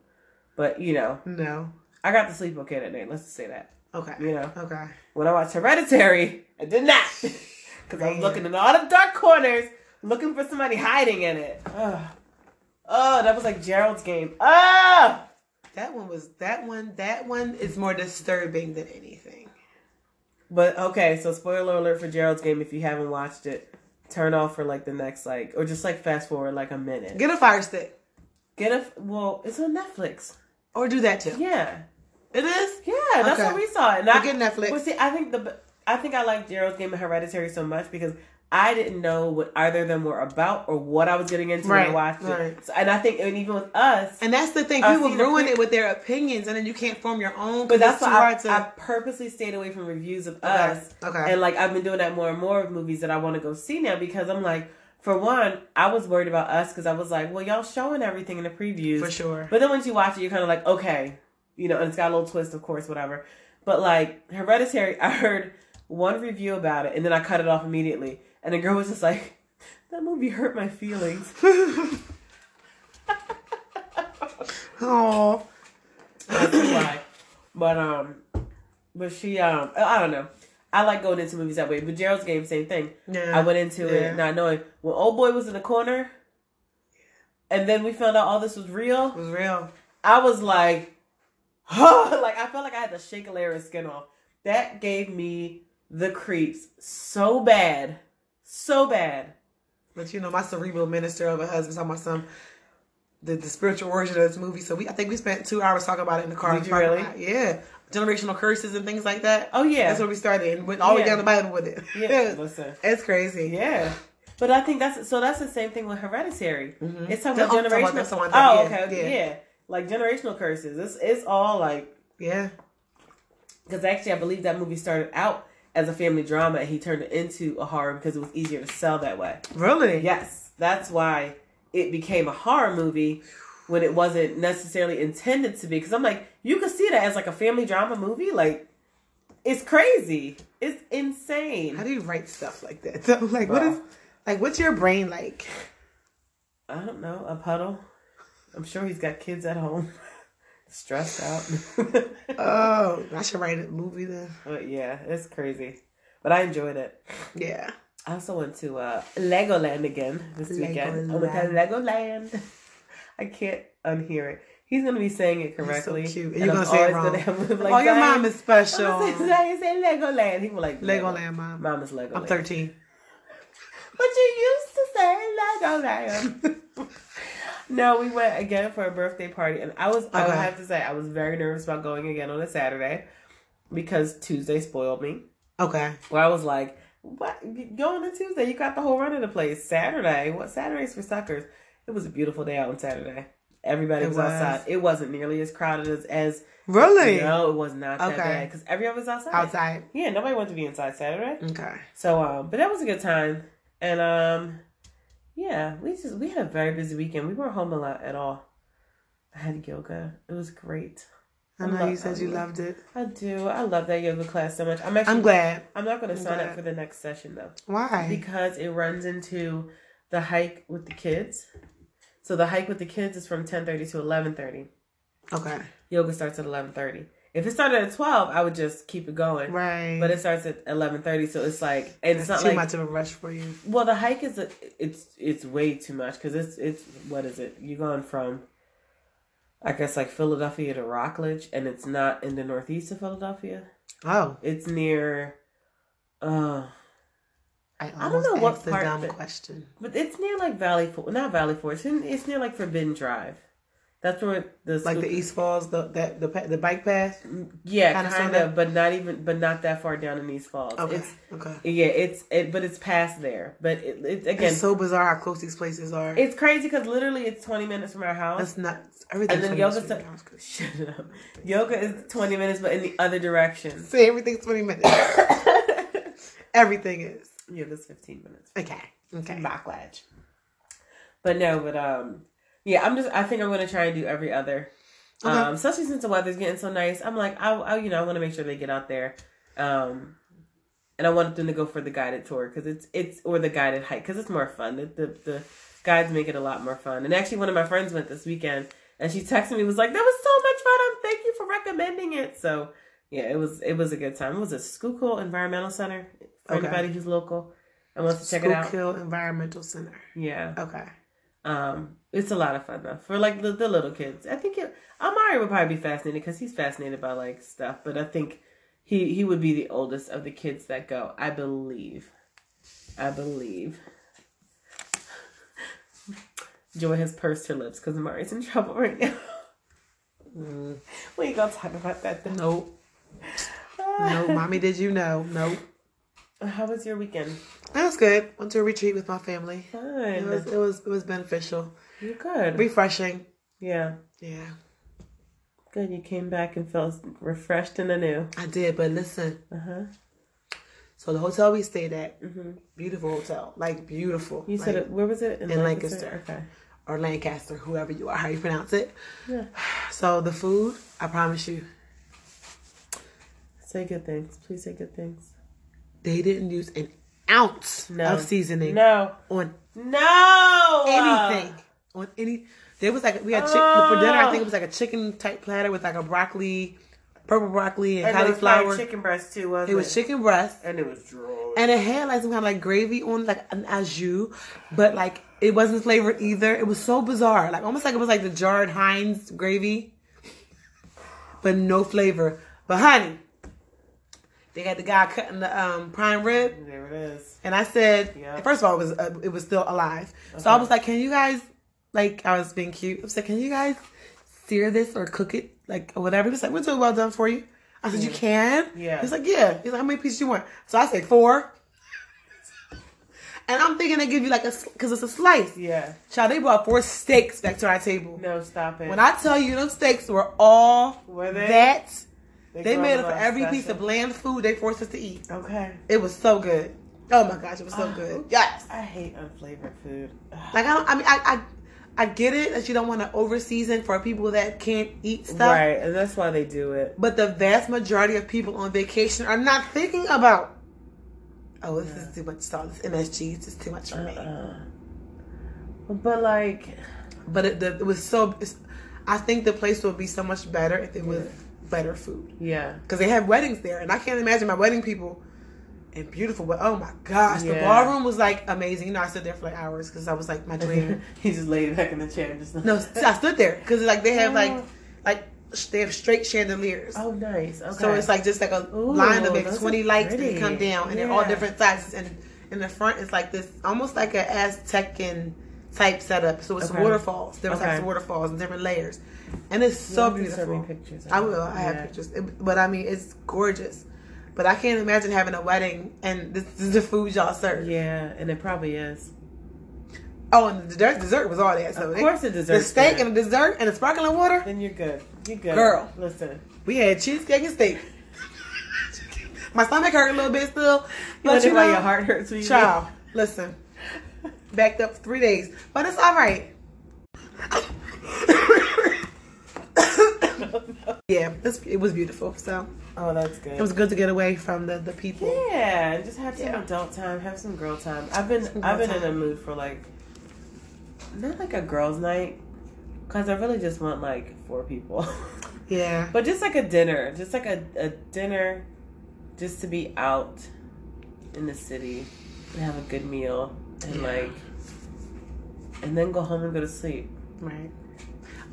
[SPEAKER 2] but you know,
[SPEAKER 1] No.
[SPEAKER 2] I got to sleep okay that night. Let's just say that.
[SPEAKER 1] Okay.
[SPEAKER 2] You know,
[SPEAKER 1] Okay.
[SPEAKER 2] when I watched Hereditary, I did not because I was looking in all the dark corners, looking for somebody hiding in it. Ugh. Oh, that was like Gerald's game. Ah.
[SPEAKER 1] That one was that one. That one is more disturbing than anything.
[SPEAKER 2] But okay, so spoiler alert for Gerald's game if you haven't watched it. Turn off for like the next like or just like fast forward like a minute.
[SPEAKER 1] Get a fire stick
[SPEAKER 2] Get a well, it's on Netflix.
[SPEAKER 1] Or do that too.
[SPEAKER 2] Yeah.
[SPEAKER 1] It is.
[SPEAKER 2] Yeah, that's
[SPEAKER 1] Okay.
[SPEAKER 2] how we saw it. And I,
[SPEAKER 1] Forget Netflix.
[SPEAKER 2] Well, see, I think the I think I like Gerald's game of Hereditary so much because I didn't know what either of them were about or what I was getting into when I watched
[SPEAKER 1] right.
[SPEAKER 2] it. So, and I think, and even with us,
[SPEAKER 1] And that's the thing. People ruin it with their opinions, and then you can't form your own.
[SPEAKER 2] but that's why I,
[SPEAKER 1] to.
[SPEAKER 2] I purposely stayed away from reviews of
[SPEAKER 1] okay.
[SPEAKER 2] us.
[SPEAKER 1] okay.
[SPEAKER 2] And like I've been doing that more and more of movies that I want to go see now because I'm like, for one, I was worried about us because I was like, well, y'all showing everything in the previews.
[SPEAKER 1] for sure.
[SPEAKER 2] But then once you watch it, you're kind of like, okay, you know, and it's got a little twist, of course, whatever. But like Hereditary, I heard one review about it, and then I cut it off immediately. And the girl was just like, "That movie hurt my feelings."
[SPEAKER 1] Oh,
[SPEAKER 2] That's why. But um, but she um, I don't know. I like going into movies that way. But Gerald's Game, same thing.
[SPEAKER 1] yeah.
[SPEAKER 2] I went into
[SPEAKER 1] Yeah.
[SPEAKER 2] it not knowing when old boy was in the corner, and then we found out all this was real.
[SPEAKER 1] It was real.
[SPEAKER 2] I was like, like I felt like I had to shake a layer of skin off. That gave me the creeps so bad, so bad.
[SPEAKER 1] But you know, my cerebral minister of a husband talking about some the, the spiritual origin of this movie. So we, I think we spent two hours talking about it in the car.
[SPEAKER 2] Did you really?
[SPEAKER 1] yeah, generational curses and things like that.
[SPEAKER 2] Oh yeah,
[SPEAKER 1] That's where we started and went all the way down the Bible with it.
[SPEAKER 2] yeah. Listen,
[SPEAKER 1] it's crazy.
[SPEAKER 2] yeah. But I think that's so. That's the same thing with Hereditary.
[SPEAKER 1] Mhm.
[SPEAKER 2] It's talking
[SPEAKER 1] Yeah,
[SPEAKER 2] about
[SPEAKER 1] I'm talking
[SPEAKER 2] generational.
[SPEAKER 1] about- that's the one
[SPEAKER 2] oh,
[SPEAKER 1] thing,
[SPEAKER 2] okay,
[SPEAKER 1] yeah,
[SPEAKER 2] okay,
[SPEAKER 1] yeah.
[SPEAKER 2] yeah. Like generational curses. It's it's all like
[SPEAKER 1] Yeah.
[SPEAKER 2] because actually I believe that movie started out as a family drama and he turned it into a horror because it was easier to sell that way.
[SPEAKER 1] Really?
[SPEAKER 2] Yes, that's why it became a horror movie when it wasn't necessarily intended to be. Because I'm like, you could see that as like a family drama movie. Like, it's crazy. It's insane.
[SPEAKER 1] How do you write stuff like that? So, like, what is, like, what's your brain like?
[SPEAKER 2] I don't know. A puddle. I'm sure he's got kids at home, stressed out.
[SPEAKER 1] Oh, I should write a movie then.
[SPEAKER 2] but yeah, it's crazy. But I enjoyed it.
[SPEAKER 1] Yeah.
[SPEAKER 2] I also went to uh, Legoland again this weekend. I went to
[SPEAKER 1] Legoland.
[SPEAKER 2] Legoland. I can't unhear it. He's gonna be saying it
[SPEAKER 1] You're so
[SPEAKER 2] correctly.
[SPEAKER 1] cute. And
[SPEAKER 2] and
[SPEAKER 1] you're
[SPEAKER 2] I'm
[SPEAKER 1] gonna say it wrong.
[SPEAKER 2] have oh, like,
[SPEAKER 1] oh, your mom is special.
[SPEAKER 2] I'm say, Zion, say Legoland. He was like
[SPEAKER 1] Legoland, mom.
[SPEAKER 2] Mom is Legoland.
[SPEAKER 1] I'm 13.
[SPEAKER 2] But you used to say Legoland. no, we went again for a birthday party, and I was. I
[SPEAKER 1] Okay.
[SPEAKER 2] have to say I was very nervous about going again on a Saturday because Tuesday spoiled me.
[SPEAKER 1] Okay.
[SPEAKER 2] Where I was like, "What? Going to Tuesday? You got the whole run of the place. Saturday? What? Saturday's for suckers." It was a beautiful day out on Saturday. Everybody
[SPEAKER 1] It
[SPEAKER 2] was,
[SPEAKER 1] was.
[SPEAKER 2] outside. It wasn't nearly as crowded as as
[SPEAKER 1] Really?
[SPEAKER 2] no, it was not that
[SPEAKER 1] Okay.
[SPEAKER 2] bad because everyone was outside.
[SPEAKER 1] Outside.
[SPEAKER 2] Yeah, nobody wanted to be inside Saturday.
[SPEAKER 1] Okay.
[SPEAKER 2] So, um, but that was a good time, and um, yeah, we just we had a very busy weekend. We weren't home a lot at all. I had yoga. It was great.
[SPEAKER 1] I
[SPEAKER 2] I
[SPEAKER 1] know
[SPEAKER 2] love-
[SPEAKER 1] you said you loved it.
[SPEAKER 2] I do. I love that yoga class so much. I'm actually.
[SPEAKER 1] I'm glad.
[SPEAKER 2] I'm not going to sign
[SPEAKER 1] glad.
[SPEAKER 2] up for the next session though
[SPEAKER 1] Why?
[SPEAKER 2] because it runs into the hike with the kids. So the hike with the kids is from 10:30 to 11:30.
[SPEAKER 1] Okay.
[SPEAKER 2] Yoga starts at 11:30. If it started at 12, I would just keep it going.
[SPEAKER 1] Right.
[SPEAKER 2] But it starts at 11:30, so it's like and it's not
[SPEAKER 1] too
[SPEAKER 2] like
[SPEAKER 1] much of a rush for you.
[SPEAKER 2] well, the hike is a, it's it's way too much because it's it's what is it? You're going from I guess like Philadelphia to Rockledge, and it's not in the northeast of Philadelphia.
[SPEAKER 1] Oh.
[SPEAKER 2] It's near, uh,
[SPEAKER 1] I,
[SPEAKER 2] I don't know what part
[SPEAKER 1] dumb
[SPEAKER 2] that-
[SPEAKER 1] question.
[SPEAKER 2] but it's near like Valley not Valley Forge. It's, it's near like Forbidden Drive. That's where the
[SPEAKER 1] Like the East Falls, the that the the bike path.
[SPEAKER 2] Mm, yeah,
[SPEAKER 1] kinda
[SPEAKER 2] kind
[SPEAKER 1] sorta?
[SPEAKER 2] of, but not even, but not that far down in East Falls.
[SPEAKER 1] Okay.
[SPEAKER 2] It's
[SPEAKER 1] okay.
[SPEAKER 2] yeah, it's it, but it's past there. But it, it again,
[SPEAKER 1] It's so bizarre how close these places are.
[SPEAKER 2] it's crazy because literally it's 20 minutes from our house.
[SPEAKER 1] That's not everything.
[SPEAKER 2] And then yoga sta- Shut up. Yoga is 20 minutes, but in the other direction.
[SPEAKER 1] Say everything's twenty minutes. Everything is
[SPEAKER 2] Yoga's 15 minutes.
[SPEAKER 1] okay. Okay.
[SPEAKER 2] Backlash. But no, but um, yeah, I'm just. I think I'm gonna try and do every other.
[SPEAKER 1] Okay.
[SPEAKER 2] Um, especially since the weather's getting so nice. I'm like, I, I you know, I want to make sure they get out there. Um, and I want them to go for the guided tour because it's it's or the guided hike because it's more fun. The, the the guides make it a lot more fun. And actually, one of my friends went this weekend, and she texted me was like, "That was so much fun. Um, thank you for recommending it." So yeah, it was it was a good time. It was a Schuylkill Environmental Center for
[SPEAKER 1] Okay.
[SPEAKER 2] anybody who's local and wants to check it out.
[SPEAKER 1] Schuylkill Environmental Center.
[SPEAKER 2] Yeah.
[SPEAKER 1] Okay.
[SPEAKER 2] Um, it's a lot of fun though for like the, the little kids. I think it, Amari would probably be fascinated because he's fascinated by like stuff. But I think he he would be the oldest of the kids that go. I believe. I believe. Joy has pursed her lips because Amari's in trouble right now.
[SPEAKER 1] Mm,
[SPEAKER 2] we ain't gonna talk about that. Then.
[SPEAKER 1] nope. No, mommy, did you know? Nope.
[SPEAKER 2] How was your weekend?
[SPEAKER 1] That was good. Went to a retreat with my family.
[SPEAKER 2] Fun.
[SPEAKER 1] It was it was it was beneficial,
[SPEAKER 2] you good.
[SPEAKER 1] refreshing.
[SPEAKER 2] yeah.
[SPEAKER 1] Yeah,
[SPEAKER 2] Good. You came back and felt refreshed and anew.
[SPEAKER 1] I did. But listen,
[SPEAKER 2] Uh huh.
[SPEAKER 1] so the hotel we stayed at,
[SPEAKER 2] hmm
[SPEAKER 1] beautiful hotel, like beautiful.
[SPEAKER 2] You said it. Where was it?
[SPEAKER 1] in Lancaster.
[SPEAKER 2] Okay.
[SPEAKER 1] or Lancaster, whoever you are, how you pronounce it.
[SPEAKER 2] Yeah.
[SPEAKER 1] So the food, I promise you,
[SPEAKER 2] Say good things. Please say good things.
[SPEAKER 1] They didn't use an ounce
[SPEAKER 2] No.
[SPEAKER 1] of seasoning
[SPEAKER 2] No.
[SPEAKER 1] on
[SPEAKER 2] No.
[SPEAKER 1] anything. On any, there was like we had chicken for oh. dinner. I think it was like a chicken type platter with like a broccoli, purple broccoli and
[SPEAKER 2] And it was
[SPEAKER 1] cauliflower.
[SPEAKER 2] chicken breast too, wasn't it?
[SPEAKER 1] It was chicken breast.
[SPEAKER 2] And it was dry.
[SPEAKER 1] And it had like some kind of like gravy on like an au jus, but like it wasn't flavored either. It was so bizarre, like almost like it was like the jarred Heinz gravy, but no flavor. But honey, they had the guy cutting the um, prime rib,
[SPEAKER 2] There it is.
[SPEAKER 1] and I said,
[SPEAKER 2] Yeah.
[SPEAKER 1] first of all, it was uh, it was still alive. So I was like, can you guys like I was being cute. I was like, can you guys sear this or cook it like or whatever? He was like, we'll do it well done for you. I said, you can?
[SPEAKER 2] Yeah.
[SPEAKER 1] He's like, yeah. He's like, how many pieces do you want? So I said four. And I'm thinking they give you like a, because it's a slice.
[SPEAKER 2] Yeah.
[SPEAKER 1] Child, they brought four steaks back to our table.
[SPEAKER 2] No, stop it.
[SPEAKER 1] When I tell you them steaks were all
[SPEAKER 2] Were they?
[SPEAKER 1] that, they made it for every piece of bland food they forced us to eat.
[SPEAKER 2] Okay.
[SPEAKER 1] It was so good. Oh my gosh, it was so
[SPEAKER 2] Ah.
[SPEAKER 1] good. Yes.
[SPEAKER 2] I hate unflavored food. Ugh.
[SPEAKER 1] Like I don't. I mean, I I, I get it that you don't want to overseason for people that can't eat stuff.
[SPEAKER 2] Right, and that's why they do it.
[SPEAKER 1] But the vast majority of people on vacation are not thinking about. Oh, this is too much salt. This MSG is just too much for me.
[SPEAKER 2] Uh, but like,
[SPEAKER 1] But it, the, it was so. I think the place would be so much better if it was better food.
[SPEAKER 2] yeah,
[SPEAKER 1] Because they have weddings there, and I can't imagine my wedding people. And beautiful, but oh my gosh, the ballroom was like amazing. You know, I stood there for like hours because I was like my dream.
[SPEAKER 2] he just laid back in the chair and just
[SPEAKER 1] no, I stood there because like they have like
[SPEAKER 2] Oh.
[SPEAKER 1] like they have straight chandeliers.
[SPEAKER 2] Oh, nice. Okay.
[SPEAKER 1] So it's like just like a
[SPEAKER 2] Ooh,
[SPEAKER 1] line of maybe 20 lights that come down, and they're all different sizes. And in the front, it's like this almost like an Aztecan type setup. So it's
[SPEAKER 2] Okay.
[SPEAKER 1] waterfalls, different types
[SPEAKER 2] Okay.
[SPEAKER 1] of waterfalls and different layers, and it's so
[SPEAKER 2] me
[SPEAKER 1] beautiful.
[SPEAKER 2] pictures.
[SPEAKER 1] I will. I have
[SPEAKER 2] Yeah.
[SPEAKER 1] pictures, It- but I mean, it's gorgeous. But I can't imagine having a wedding and this is the food y'all serve.
[SPEAKER 2] Yeah, and it probably is.
[SPEAKER 1] Oh, and the dessert, dessert was all that. So
[SPEAKER 2] Of course, the
[SPEAKER 1] the
[SPEAKER 2] dessert.
[SPEAKER 1] steak and the dessert and the sparkling water.
[SPEAKER 2] then you're good. You're good,
[SPEAKER 1] Girl.
[SPEAKER 2] Listen,
[SPEAKER 1] We had cheesecake and steak. My stomach hurt a little bit still,
[SPEAKER 2] you
[SPEAKER 1] but you
[SPEAKER 2] why
[SPEAKER 1] know,
[SPEAKER 2] your heart hurts when you
[SPEAKER 1] Child, listen. Backed up for three days. But it's all right. yeah, it was beautiful. So
[SPEAKER 2] Oh, that's good.
[SPEAKER 1] it was good to get away from the, the people.
[SPEAKER 2] Yeah, and just have some
[SPEAKER 1] Yeah.
[SPEAKER 2] adult time, have some girl time. I've been I've been in a mood for like not like a girls' night, cause I really just want like four people,
[SPEAKER 1] Yeah.
[SPEAKER 2] but just like a dinner, just like a, a dinner, just to be out in the city and have a good meal and
[SPEAKER 1] Yeah.
[SPEAKER 2] like, and then go home and go to sleep.
[SPEAKER 1] Right.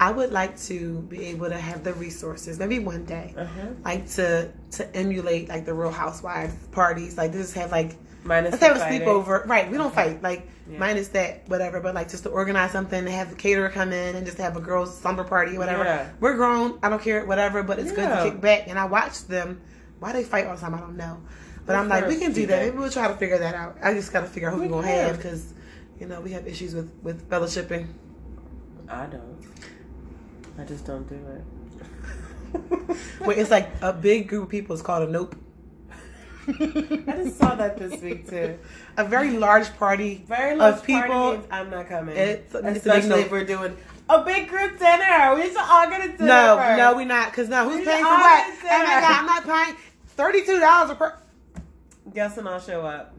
[SPEAKER 1] I would like to be able to have the resources, maybe one day,
[SPEAKER 2] Uh huh.
[SPEAKER 1] like to to emulate like the Real Housewives parties, like just have like
[SPEAKER 2] Minus
[SPEAKER 1] let's have a sleepover. Right, we don't fight. Like
[SPEAKER 2] Yeah.
[SPEAKER 1] minus that, whatever. But like just to organize something, and have the caterer come in and just have a girls' slumber party, whatever.
[SPEAKER 2] Yeah.
[SPEAKER 1] We're grown. I don't care, whatever. But it's good to kick back. And I watch them. Why they fight all the time, I don't know. But I'm like, we can do that. Maybe we'll try to figure that out. I just gotta figure out who
[SPEAKER 2] We
[SPEAKER 1] we're gonna have because, you know, we have issues with with fellowshipping.
[SPEAKER 2] I don't. I just don't do it.
[SPEAKER 1] Wait, it's like a big group of people. It's called a nope.
[SPEAKER 2] I just saw that this week too.
[SPEAKER 1] A very large party.
[SPEAKER 2] Very large
[SPEAKER 1] Of people,
[SPEAKER 2] I'm not coming.
[SPEAKER 1] it's- it's
[SPEAKER 2] Especially
[SPEAKER 1] no.
[SPEAKER 2] if we're doing a big group dinner. We should all get a dinner.
[SPEAKER 1] No,
[SPEAKER 2] first.
[SPEAKER 1] no, we're not. Cause no, who's
[SPEAKER 2] We
[SPEAKER 1] paying for what? Oh my god, I'm not paying thirty two dollars a per.
[SPEAKER 2] Guess and I'll show up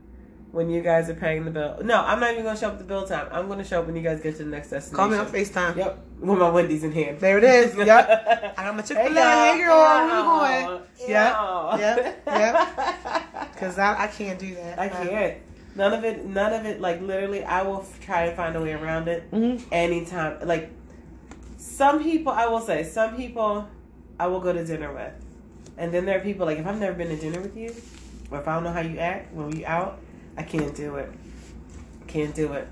[SPEAKER 2] when you guys are paying the bill. No, I'm not even gonna show up the bill time. I'm gonna show up when you guys get to the next destination.
[SPEAKER 1] Call me on Facetime.
[SPEAKER 2] Yep, with my Wendy's in hand.
[SPEAKER 1] There it is. Yep. I got my Chick Fil A. Hey, girl, where you going?
[SPEAKER 2] Yeah.
[SPEAKER 1] Yep, yep, Cause I, I can't do that.
[SPEAKER 2] I can't. None of it. None of it. Like literally, I will f- try and find a way around it.
[SPEAKER 1] Mhm.
[SPEAKER 2] anytime. Like some people, I will say, some people I will go to dinner with, and then there are people like if I've never been to dinner with you, if I don't know how you act when we out, I can't do it. Can't do it.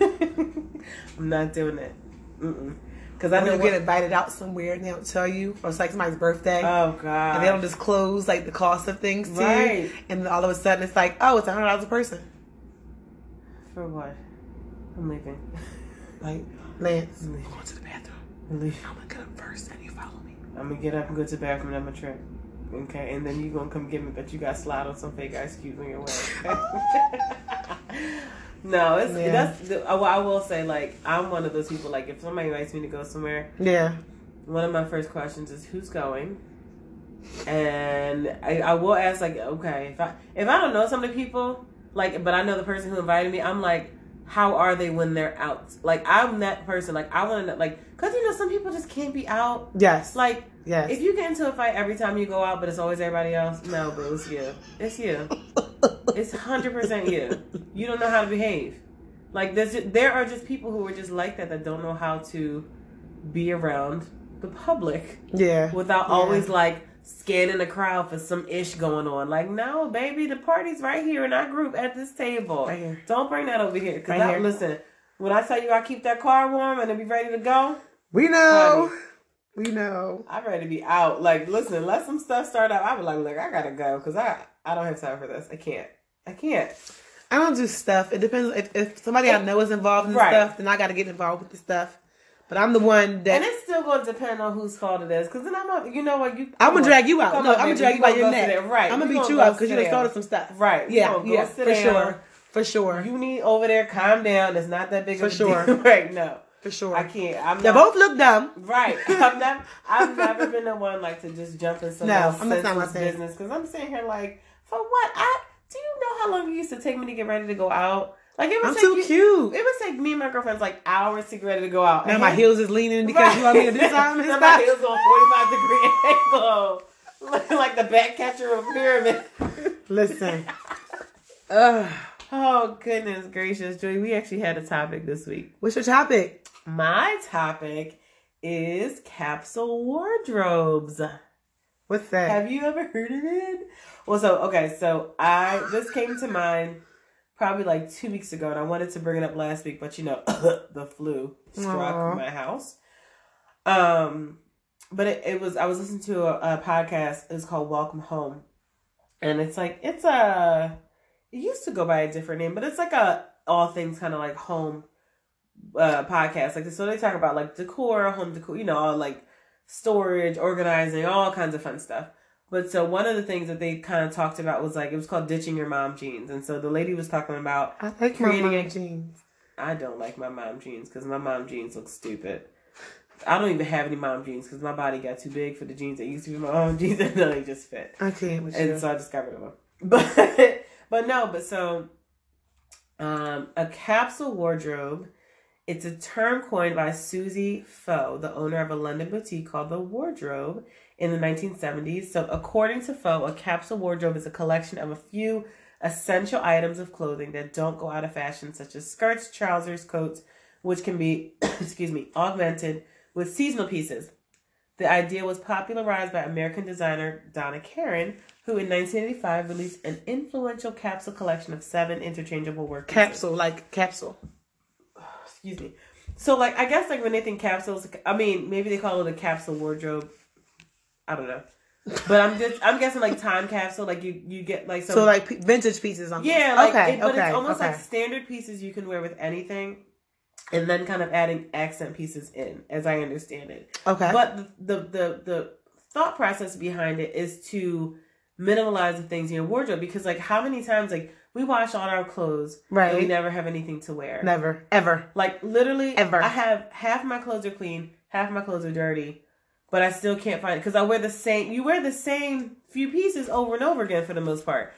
[SPEAKER 2] I'm not doing it. Mm-mm. Because I know
[SPEAKER 1] you get invited out somewhere and they don't tell you, or it's like somebody's birthday.
[SPEAKER 2] Oh god.
[SPEAKER 1] and they don't disclose like the cost of things to
[SPEAKER 2] Right.
[SPEAKER 1] you, and all of a sudden it's like, oh, it's a hundred dollars a person.
[SPEAKER 2] For what? I'm leaving.
[SPEAKER 1] Like, Lance. I'm going to the bathroom.
[SPEAKER 2] I'm leaving.
[SPEAKER 1] I'm gonna get up first, and you follow me.
[SPEAKER 2] I'm gonna get up and go to the bathroom and I'm gonna trip. Okay, and then you gonna come get me, but you got slide on some fake ice cubes on your way. No, it's
[SPEAKER 1] Yeah.
[SPEAKER 2] that's. The, uh, well, I will say, like, I'm one of those people. Like, if somebody invites me to go somewhere,
[SPEAKER 1] Yeah.
[SPEAKER 2] one of my first questions is who's going, and I, I will ask, like, okay, if I if I don't know some of the people, like, but I know the person who invited me, I'm like. How are they when they're out? Like I'm that person. Like I want to know, like, cause you know some people just can't be out.
[SPEAKER 1] Yes.
[SPEAKER 2] Like
[SPEAKER 1] yes.
[SPEAKER 2] if you get into a fight every time you go out, but it's always everybody else, no, boo, it's you. It's you. It's hundred percent you. You don't know how to behave. Like there's ju- there are just people who are just like that that don't know how to be around the public
[SPEAKER 1] yeah.
[SPEAKER 2] without
[SPEAKER 1] Yeah.
[SPEAKER 2] always like scanning the crowd for some ish going on. Like no, baby, the party's right here in our group at this table.
[SPEAKER 1] Right here.
[SPEAKER 2] Don't bring that over here. Cause
[SPEAKER 1] Right
[SPEAKER 2] that-
[SPEAKER 1] here.
[SPEAKER 2] listen, when I tell you I keep that car warm and it be ready to go,
[SPEAKER 1] We know.
[SPEAKER 2] Honey.
[SPEAKER 1] We know.
[SPEAKER 2] I'm ready to be out. Like, listen, let some stuff start up. I be like, look, I gotta go because I I don't have time for this. I can't. I can't.
[SPEAKER 1] I don't do stuff. It depends. If, if somebody I know is involved in
[SPEAKER 2] Right.
[SPEAKER 1] stuff, then I got to get involved with the stuff. But I'm the one that
[SPEAKER 2] And it's still going to depend on whose fault it is. Because then I'm, a, you know what, you.
[SPEAKER 1] I'm gonna drag you out. No, I'm gonna drag you by your neck.
[SPEAKER 2] Right.
[SPEAKER 1] I'm gonna beat you up because you done
[SPEAKER 2] down.
[SPEAKER 1] started some stuff.
[SPEAKER 2] Right.
[SPEAKER 1] Yeah. Yeah. For
[SPEAKER 2] down.
[SPEAKER 1] sure. For sure.
[SPEAKER 2] You need over there, calm down. It's not that big
[SPEAKER 1] For
[SPEAKER 2] of a
[SPEAKER 1] sure.
[SPEAKER 2] deal. right. No.
[SPEAKER 1] For sure.
[SPEAKER 2] I can't. I'm
[SPEAKER 1] They
[SPEAKER 2] not.
[SPEAKER 1] both look dumb.
[SPEAKER 2] Right. I've never, I've never been the one like to just jump in
[SPEAKER 1] No,
[SPEAKER 2] someone's
[SPEAKER 1] I'm- that's not my
[SPEAKER 2] business because I'm sitting here like, for what? I do you know how long it used to take me to get ready to go out? Like it would
[SPEAKER 1] I'm too
[SPEAKER 2] you,
[SPEAKER 1] cute.
[SPEAKER 2] It would take me and my girlfriends like hours to get ready to go out.
[SPEAKER 1] Now
[SPEAKER 2] And
[SPEAKER 1] my heels is leaning because you want me to do something
[SPEAKER 2] Now my heels on 45 degree angle. Looking like the back catcher of a pyramid.
[SPEAKER 1] Listen. Ugh.
[SPEAKER 2] Oh goodness gracious, Joy. We actually had a topic this week.
[SPEAKER 1] What's your topic?
[SPEAKER 2] My topic is capsule wardrobes.
[SPEAKER 1] What's that?
[SPEAKER 2] Have you ever heard of it? Well, so okay, so I this came to mind probably like two weeks ago, and I wanted to bring it up last week, but you know, the flu struck
[SPEAKER 1] Aw.
[SPEAKER 2] my house. Um, but it, it was I was listening to a, a podcast. It was called Welcome Home, and it's like it's a it used to go by a different name, but it's like a all things kind of like home uh podcast. Like so, they talk about like decor, home decor, you know, like storage, organizing, all kinds of fun stuff. But so one of the things that they kind of talked about was like it was called ditching your mom jeans, and so the lady was talking about
[SPEAKER 1] I like my
[SPEAKER 2] creating
[SPEAKER 1] mom
[SPEAKER 2] a-
[SPEAKER 1] jeans.
[SPEAKER 2] I don't like my mom jeans because my mom jeans look stupid. I don't even have any mom jeans because my body got too big for the jeans that used to be my mom jeans, and then they just fit.
[SPEAKER 1] I can't with
[SPEAKER 2] And
[SPEAKER 1] you.
[SPEAKER 2] so I just got rid of them. But but no, but so um a capsule wardrobe. It's a term coined by Susie Faux, the owner of a London boutique called The Wardrobe in the 1970s. So, according to Faux, a capsule wardrobe is a collection of a few essential items of clothing that don't go out of fashion, such as skirts, trousers, coats, which can be, excuse me, augmented with seasonal pieces. The idea was popularized by American designer Donna Karan, who in 1985 released an influential capsule collection of seven interchangeable work pieces.
[SPEAKER 1] capsule, like capsule.
[SPEAKER 2] Excuse me. So, like, I guess, like, when they think capsules, I mean, maybe they call it a capsule wardrobe. I don't know. But I'm just, I'm guessing, like, time capsule. Like, you, you get, like, some.
[SPEAKER 1] So like p- vintage pieces on.
[SPEAKER 2] yeah, like,
[SPEAKER 1] okay,
[SPEAKER 2] it, but
[SPEAKER 1] okay,
[SPEAKER 2] it's almost
[SPEAKER 1] okay.
[SPEAKER 2] like standard pieces you can wear with anything. And then kind of adding accent pieces in, as I understand it.
[SPEAKER 1] okay.
[SPEAKER 2] But the, the the the thought process behind it is to minimalize the things in your wardrobe because like how many times like we wash all our clothes
[SPEAKER 1] Right.
[SPEAKER 2] and we never have anything to wear.
[SPEAKER 1] Never, ever.
[SPEAKER 2] Like literally
[SPEAKER 1] Ever.
[SPEAKER 2] I have half my clothes are clean, half my clothes are dirty, but I still can't find it because I wear the same you wear the same few pieces over and over again for the most part.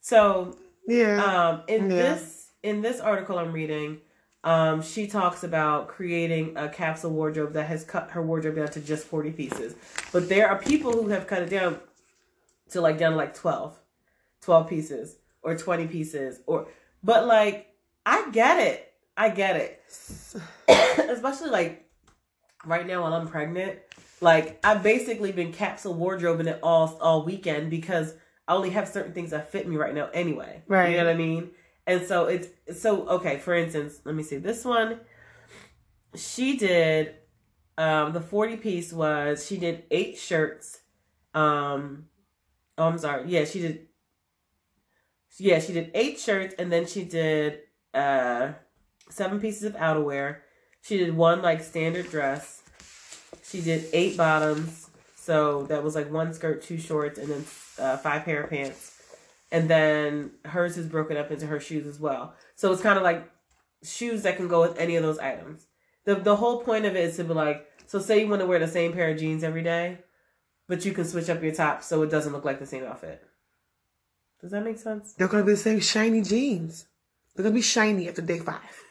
[SPEAKER 2] So
[SPEAKER 1] Yeah.
[SPEAKER 2] um, in
[SPEAKER 1] Yeah.
[SPEAKER 2] this in this article I'm reading, um, she talks about creating a capsule wardrobe that has cut her wardrobe down to just 40 pieces. But there are people who have cut it down to like down to like 12, 12 pieces or 20 pieces or but like I get it. I get it. Especially like right now while I'm pregnant, like I've basically been capsule wardrobing it all all weekend because I only have certain things that fit me right now anyway.
[SPEAKER 1] Right.
[SPEAKER 2] You know what I mean? And so it's so okay, for instance, let me see this one. She did um, the 40 piece was she did eight shirts. Um, oh, I'm sorry. Yeah, she did. Yeah, she did eight shirts and then she did uh, seven pieces of outerwear. She did one like standard dress. She did eight bottoms. So that was like one skirt, two shorts, and then uh, five pair of pants. And then hers is broken up into her shoes as well. So it's kind of like shoes that can go with any of those items. The the whole point of it is to be like, so say you want to wear the same pair of jeans every day, but you can switch up your top so it doesn't look like the same outfit. Does that make sense?
[SPEAKER 1] They're gonna be the same shiny jeans. They're gonna be shiny after day five.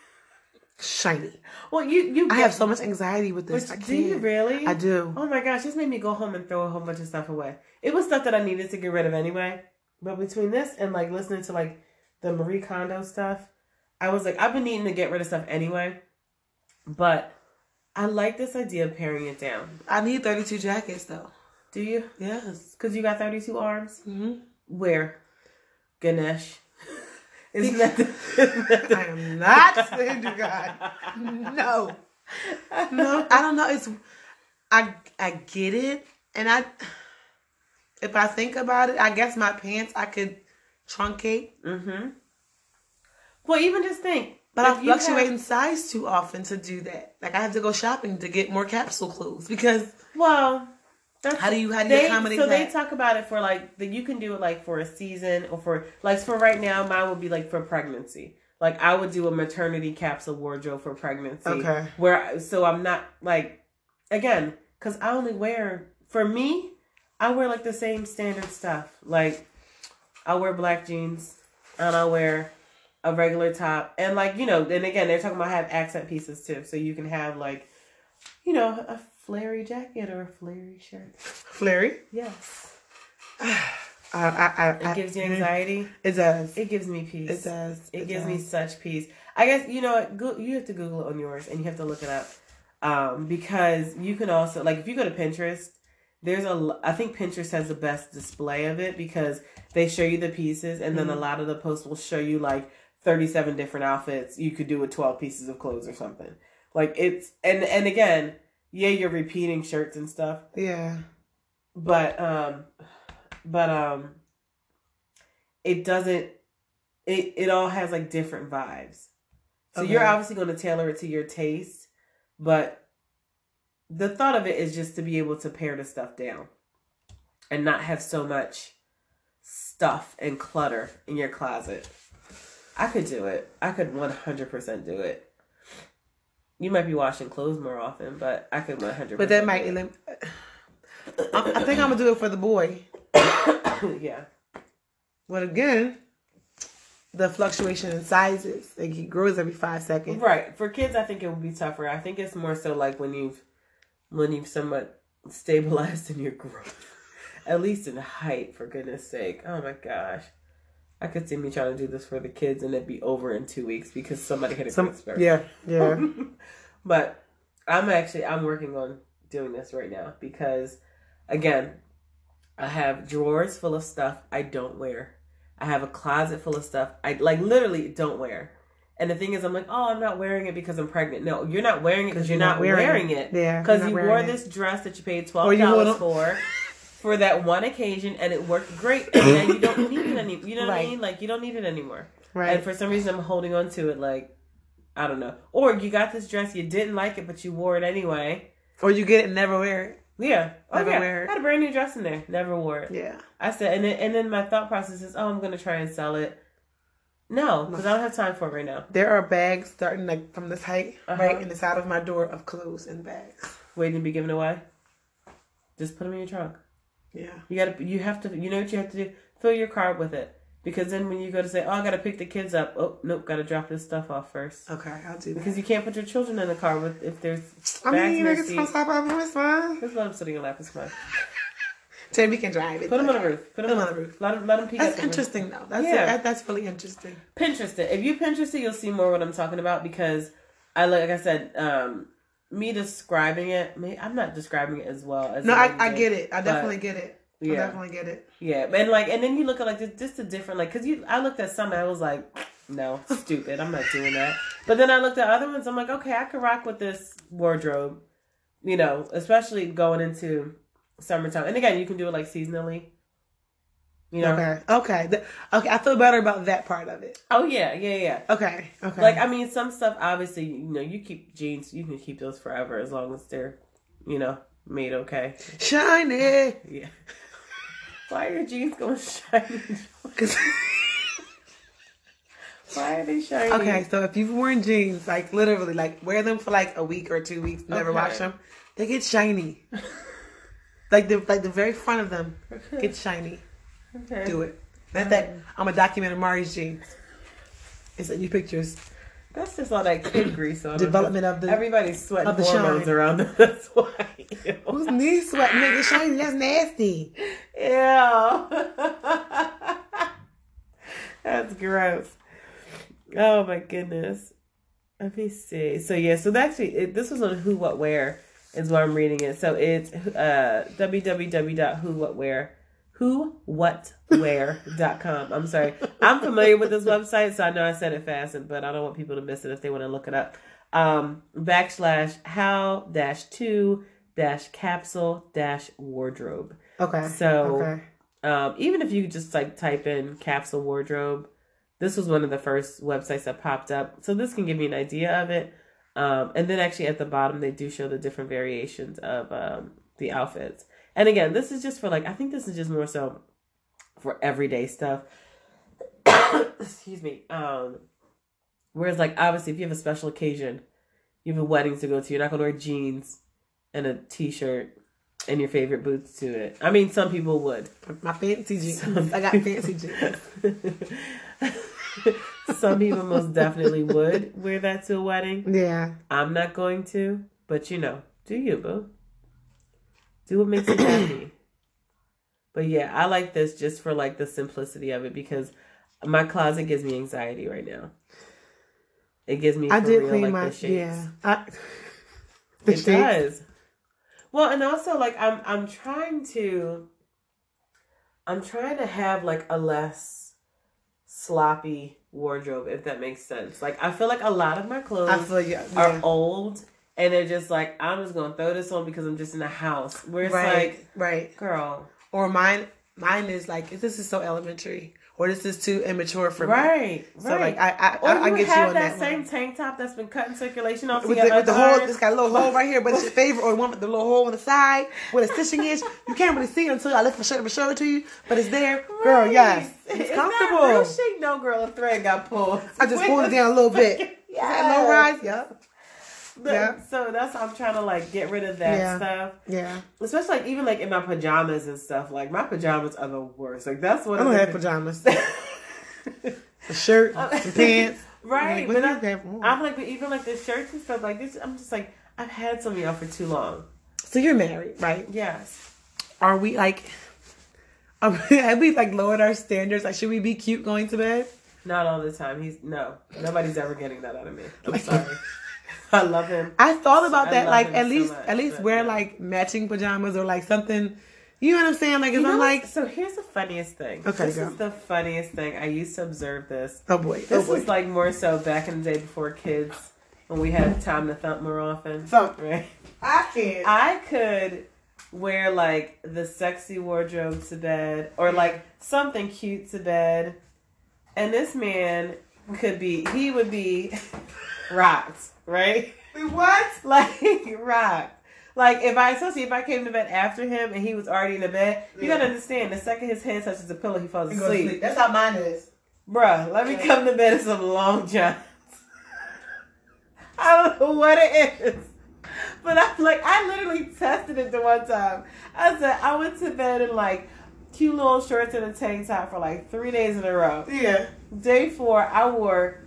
[SPEAKER 1] Shiny.
[SPEAKER 2] Well, you you
[SPEAKER 1] I have so much anxiety with this.
[SPEAKER 2] Which, do you really?
[SPEAKER 1] I do.
[SPEAKER 2] Oh my gosh, this made me go home and throw a whole bunch of stuff away. It was stuff that I needed to get rid of anyway. But between this and like listening to like the Marie Kondo stuff, I was like, I've been needing to get rid of stuff anyway. But I like this idea of paring it down.
[SPEAKER 1] I need 32 jackets though.
[SPEAKER 2] Do you?
[SPEAKER 1] Yes.
[SPEAKER 2] Because you got 32 arms?
[SPEAKER 1] hmm
[SPEAKER 2] Where? Ganesh. Isn't that the, isn't that the-
[SPEAKER 1] I am not the Hindu god. No. No, I don't know. It's I I get it, and I if I think about it, I guess my pants I could truncate,
[SPEAKER 2] Mm-hmm. Well, even just think.
[SPEAKER 1] but I fluctuate
[SPEAKER 2] have-
[SPEAKER 1] in size too often to do that. Like I have to go shopping to get more capsule clothes because
[SPEAKER 2] Well, that's
[SPEAKER 1] How do you- how do you
[SPEAKER 2] they,
[SPEAKER 1] accommodate
[SPEAKER 2] So they talk about it for like that you can do it like for a season or for like for right now. Mine would be like for pregnancy. Like I would do a maternity capsule wardrobe for pregnancy.
[SPEAKER 1] Okay.
[SPEAKER 2] Where so I'm not like again because I only wear for me I wear like the same standard stuff. Like I wear black jeans and I wear a regular top and like you know and again they're talking about have accent pieces too so you can have like you know a flary jacket or a flary shirt?
[SPEAKER 1] Flary.
[SPEAKER 2] yes.
[SPEAKER 1] I, I, I,
[SPEAKER 2] it gives you anxiety?
[SPEAKER 1] It does.
[SPEAKER 2] it gives me peace.
[SPEAKER 1] It does.
[SPEAKER 2] it gives me such peace. I guess you know go, you have to google it on yours and you have to look it up. Um because you can also like if you go to pinterest there's a I think pinterest has the best display of it because they show you the pieces and then a
[SPEAKER 1] Mhm.
[SPEAKER 2] lot of the posts will show you like 37 different outfits. You could do with 12 pieces of clothes or something. Like it's and and again yeah you're repeating shirts and stuff.
[SPEAKER 1] Yeah.
[SPEAKER 2] but um but um it doesn't it it all has like different vibes. So you're obviously going to tailor it to your taste but the thought of it is just to be able to pare the stuff down and not have so much stuff and clutter in your closet. I could do it. I could 100% do it you might be washing clothes more often but i could 100
[SPEAKER 1] But that might elim- I, I think I'm gonna do it for the boy.
[SPEAKER 2] yeah
[SPEAKER 1] But again, the fluctuation in sizes. Like he grows every five seconds.
[SPEAKER 2] Right. For kids, I think it would be tougher. I think it's more so like when you've when you've somewhat stabilized in your growth, at least in height. For goodness sake! Oh my gosh, I could see me trying to do this for the kids and it'd be over in two weeks because somebody had a
[SPEAKER 1] Some,
[SPEAKER 2] spurt.
[SPEAKER 1] yeah, yeah.
[SPEAKER 2] but I'm actually I'm working on doing this right now because again, I have drawers full of stuff I don't wear. I have a closet full of stuff I like literally don't wear. And the thing is, I'm like, oh, I'm not wearing it because I'm pregnant. No, you're not wearing it because you're, not wearing, it.
[SPEAKER 1] Yeah,
[SPEAKER 2] Because
[SPEAKER 1] you're
[SPEAKER 2] you
[SPEAKER 1] not
[SPEAKER 2] wore
[SPEAKER 1] it.
[SPEAKER 2] this dress that you paid twelve dollars for, for that one occasion, and it worked great. And then you don't need it any. You know what I mean? Like you don't need it anymore.
[SPEAKER 1] Right.
[SPEAKER 2] And for some reason, I'm holding on to it. Like I don't know. Or you got this dress, you didn't like it, but you wore it anyway.
[SPEAKER 1] or you get it and never wear it.
[SPEAKER 2] Yeah. Oh
[SPEAKER 1] Never
[SPEAKER 2] yeah.
[SPEAKER 1] wear it.
[SPEAKER 2] I had a brand new dress in there. Never wore it.
[SPEAKER 1] Yeah.
[SPEAKER 2] I said, and then and then my thought process is, oh, I'm gonna try and sell it. No, because I don't have time for it right now.
[SPEAKER 1] There are bags starting like from this height,
[SPEAKER 2] Uh-huh.
[SPEAKER 1] right in the side of my door of clothes and bags.
[SPEAKER 2] Waiting to be given away. Just put them in your trunk.
[SPEAKER 1] Yeah.
[SPEAKER 2] You gotta, you have to, you know what you have to do? Fill your car with it. Because then when you go to say, oh, I gotta pick the kids up. Oh, nope, gotta drop this stuff off first.
[SPEAKER 1] Okay, I'll do that.
[SPEAKER 2] Because you can't put your children in the car with if there's
[SPEAKER 1] I
[SPEAKER 2] bags
[SPEAKER 1] mean,
[SPEAKER 2] their
[SPEAKER 1] niggas from
[SPEAKER 2] seat.
[SPEAKER 1] top of it's fine.
[SPEAKER 2] Just let them sit in your lap. It's fine.
[SPEAKER 1] Jamie can drive it.
[SPEAKER 2] Put them on the roof. Put them
[SPEAKER 1] on the roof.
[SPEAKER 2] Let them, let them peek
[SPEAKER 1] That's
[SPEAKER 2] at the roof.
[SPEAKER 1] interesting though. That's
[SPEAKER 2] Yeah.
[SPEAKER 1] that, that's really interesting.
[SPEAKER 2] Pinterest it. If you Pinterest it, you'll see more what I'm talking about because I like I said, um, me describing it. me- I'm not describing it as well as
[SPEAKER 1] No, I, I get it. I definitely get it. I
[SPEAKER 2] Yeah,
[SPEAKER 1] definitely get it.
[SPEAKER 2] yeah, and like, and then you look at like just a different like because you. I looked at some and I was like, no, stupid. I'm not doing that. But then I looked at other ones. I'm like, okay, I could rock with this wardrobe, you know, especially going into summertime. And again, you can do it like seasonally. You know.
[SPEAKER 1] Okay. Okay. Th- Okay. I feel better about that part of it.
[SPEAKER 2] Oh yeah, yeah, yeah.
[SPEAKER 1] Okay. Okay.
[SPEAKER 2] Like I mean, some stuff obviously, you know, you keep jeans, you can keep those forever as long as they're, you know, made okay.
[SPEAKER 1] shiny.
[SPEAKER 2] Yeah. Why are your jeans going shiny? Why are they shiny?
[SPEAKER 1] okay. So if you've worn jeans, like literally, like wear them for like a week or two weeks, never
[SPEAKER 2] Okay.
[SPEAKER 1] wash them, they get shiny. like the like the very front of them gets shiny.
[SPEAKER 2] Okay.
[SPEAKER 1] Do it. Not that I'm a document Amari's jeans. And send you pictures.
[SPEAKER 2] That's just all that kid grease on.
[SPEAKER 1] Development of the
[SPEAKER 2] Everybody's sweating
[SPEAKER 1] of the
[SPEAKER 2] hormones
[SPEAKER 1] shine.
[SPEAKER 2] around them. That's why.
[SPEAKER 1] whose knees sweat make it shiny. That's nasty.
[SPEAKER 2] Yeah. That's gross. Oh my goodness. Let me see. So yeah, so actually, it, this was on Who What Wear is why I'm reading it. So it's uh, www.whowhatwear whowhatwear.com. I'm sorry. I'm familiar with this website, so I know I said it fast, but I don't want people to miss it if they want to look it up. Um, backslash how dash two dash capsule dash wardrobe.
[SPEAKER 1] Okay.
[SPEAKER 2] So
[SPEAKER 1] okay.
[SPEAKER 2] um, even if you just like type in capsule wardrobe, this was one of the first websites that popped up. So this can give you an idea of it. Um, and then actually at the bottom, they do show the different variations of um, the outfits. And again, this is just for like, I think this is just more so for everyday stuff. Excuse me. Um, whereas, like, obviously, if you have a special occasion, you have a wedding to go to, you're not going to wear jeans and a t shirt and your favorite boots to it. I mean, some people would.
[SPEAKER 1] My fancy jeans. I got fancy jeans.
[SPEAKER 2] Some people most definitely would wear that to a wedding.
[SPEAKER 1] Yeah.
[SPEAKER 2] I'm not going to, but you know, do you, boo? Do what makes you happy. But yeah, I like this just for like the simplicity of it because my closet gives me anxiety right now. It gives me
[SPEAKER 1] I did
[SPEAKER 2] real,
[SPEAKER 1] clean
[SPEAKER 2] like
[SPEAKER 1] my
[SPEAKER 2] the
[SPEAKER 1] yeah. I, the
[SPEAKER 2] It does. Well, and also like I'm I'm trying to I'm trying to have like a less sloppy wardrobe if that makes sense. Like I feel like a lot of my clothes
[SPEAKER 1] feel
[SPEAKER 2] are
[SPEAKER 1] Yeah.
[SPEAKER 2] old and they're just like I'm just going to throw this on because I'm just in the house. Where it's
[SPEAKER 1] right.
[SPEAKER 2] like,
[SPEAKER 1] right.
[SPEAKER 2] girl,
[SPEAKER 1] Or mine. Mine is like this is so elementary, or this is too immature for me.
[SPEAKER 2] right, right.
[SPEAKER 1] So like I I,
[SPEAKER 2] or
[SPEAKER 1] I, I get you on
[SPEAKER 2] that,
[SPEAKER 1] that.
[SPEAKER 2] same
[SPEAKER 1] one.
[SPEAKER 2] tank top that's been cut in circulation off
[SPEAKER 1] with the, with the hole, it's got a little hole right here, but it's your favorite, or one with the little hole on the side where the stitching is. You can't really see it until I lift my and show it to you, but it's there, girl. Yes, it's comfortable.
[SPEAKER 2] Real chic? No, girl, a thread got pulled.
[SPEAKER 1] I just pulled it down a little bit. That low rise? Yep. Yeah.
[SPEAKER 2] So that's I'm trying to like get rid of that
[SPEAKER 1] Yeah.
[SPEAKER 2] stuff,
[SPEAKER 1] Yeah.
[SPEAKER 2] especially like even like in my pajamas and stuff. Like my pajamas are the worst. Like that's what
[SPEAKER 1] I don't have pajamas. A shirt, some pants.
[SPEAKER 2] right,
[SPEAKER 1] Like,
[SPEAKER 2] but I. I'm like, but even like the shirts and stuff like this. I'm just like, I've had some of y'all for too long.
[SPEAKER 1] So you're married, right?
[SPEAKER 2] Yes.
[SPEAKER 1] Are we like? Are we, have we like lowered our standards? Like, should we be cute going to bed?
[SPEAKER 2] Not all the time. He's no. Nobody's ever getting that out of me. I'm sorry. I love him.
[SPEAKER 1] I thought about
[SPEAKER 2] I
[SPEAKER 1] that. Like, at
[SPEAKER 2] so
[SPEAKER 1] least,
[SPEAKER 2] much,
[SPEAKER 1] at least
[SPEAKER 2] but
[SPEAKER 1] wear
[SPEAKER 2] yeah.
[SPEAKER 1] like matching pajamas or like something. You know what I'm saying? Like,
[SPEAKER 2] You know
[SPEAKER 1] I'm like,
[SPEAKER 2] so here's the funniest thing.
[SPEAKER 1] Okay,
[SPEAKER 2] this
[SPEAKER 1] go.
[SPEAKER 2] is the funniest thing. I used to observe this.
[SPEAKER 1] oh boy, oh
[SPEAKER 2] This
[SPEAKER 1] boy.
[SPEAKER 2] was like more so back in the day before kids, when we had time to thump more often.
[SPEAKER 1] Thump.
[SPEAKER 2] right?
[SPEAKER 1] I can't.
[SPEAKER 2] I could wear like the sexy wardrobe to bed, or like something cute to bed, and this man could be. He would be rocked, right?
[SPEAKER 1] what?
[SPEAKER 2] Like rocked. Like if I, especially if I came to bed after him and he was already in the bed, you gotta understand. The second his head touches the pillow, he falls
[SPEAKER 1] go
[SPEAKER 2] asleep.
[SPEAKER 1] That's how mine is.
[SPEAKER 2] Bruh, let me
[SPEAKER 1] Yeah.
[SPEAKER 2] come to bed in some long johns. I don't know what it is. But I'm like, I literally tested it the one time. I said, I went to bed in like cute little shorts and a tank top for like three days in a row.
[SPEAKER 1] Yeah.
[SPEAKER 2] Day four, I wore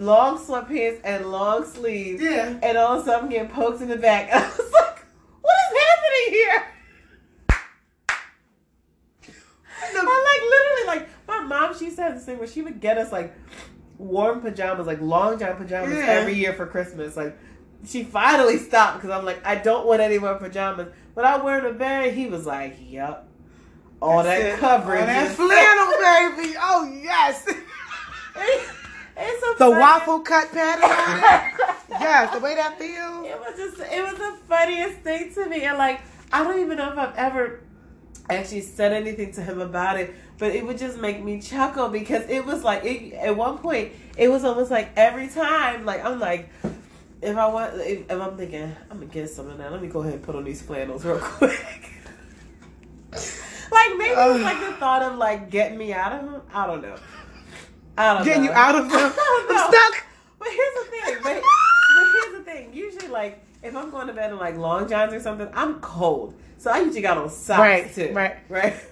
[SPEAKER 2] long sweatpants and long sleeves.
[SPEAKER 1] Yeah.
[SPEAKER 2] And all of a sudden, I'm getting poked in the back. I was like, what is happening here? I'm like literally like my mom. She said this thing where she would get us like warm pajamas, like long john pajamas
[SPEAKER 1] Yeah.
[SPEAKER 2] every year for Christmas. Like she finally stopped because I'm like I don't want any more pajamas. But I wear them to bed. He was like, "Yep, all
[SPEAKER 1] That's
[SPEAKER 2] that
[SPEAKER 1] it.
[SPEAKER 2] coverage,
[SPEAKER 1] All that flannel, baby. Oh yes.
[SPEAKER 2] It's so
[SPEAKER 1] The
[SPEAKER 2] funny.
[SPEAKER 1] waffle cut pattern. on it. yes, the way that feels.
[SPEAKER 2] It was just, it was the funniest thing to me. And like, I don't even know if I've ever actually said anything to him about it, but it would just make me chuckle because it was like, it, at one point, it was almost like every time, like, I'm like, if I want, if, if I'm thinking, I'm gonna get some of that, let me go ahead and put on these flannels real quick. like, maybe it's like the thought of like getting me out of him. I don't know. I don't
[SPEAKER 1] Getting you out of them.
[SPEAKER 2] I don't know.
[SPEAKER 1] I'm stuck.
[SPEAKER 2] But here's the thing. But, but here's the thing. Usually, like if I'm going to bed in like long johns or something, I'm cold, so I usually got on socks
[SPEAKER 1] Right,
[SPEAKER 2] too.
[SPEAKER 1] right.
[SPEAKER 2] right.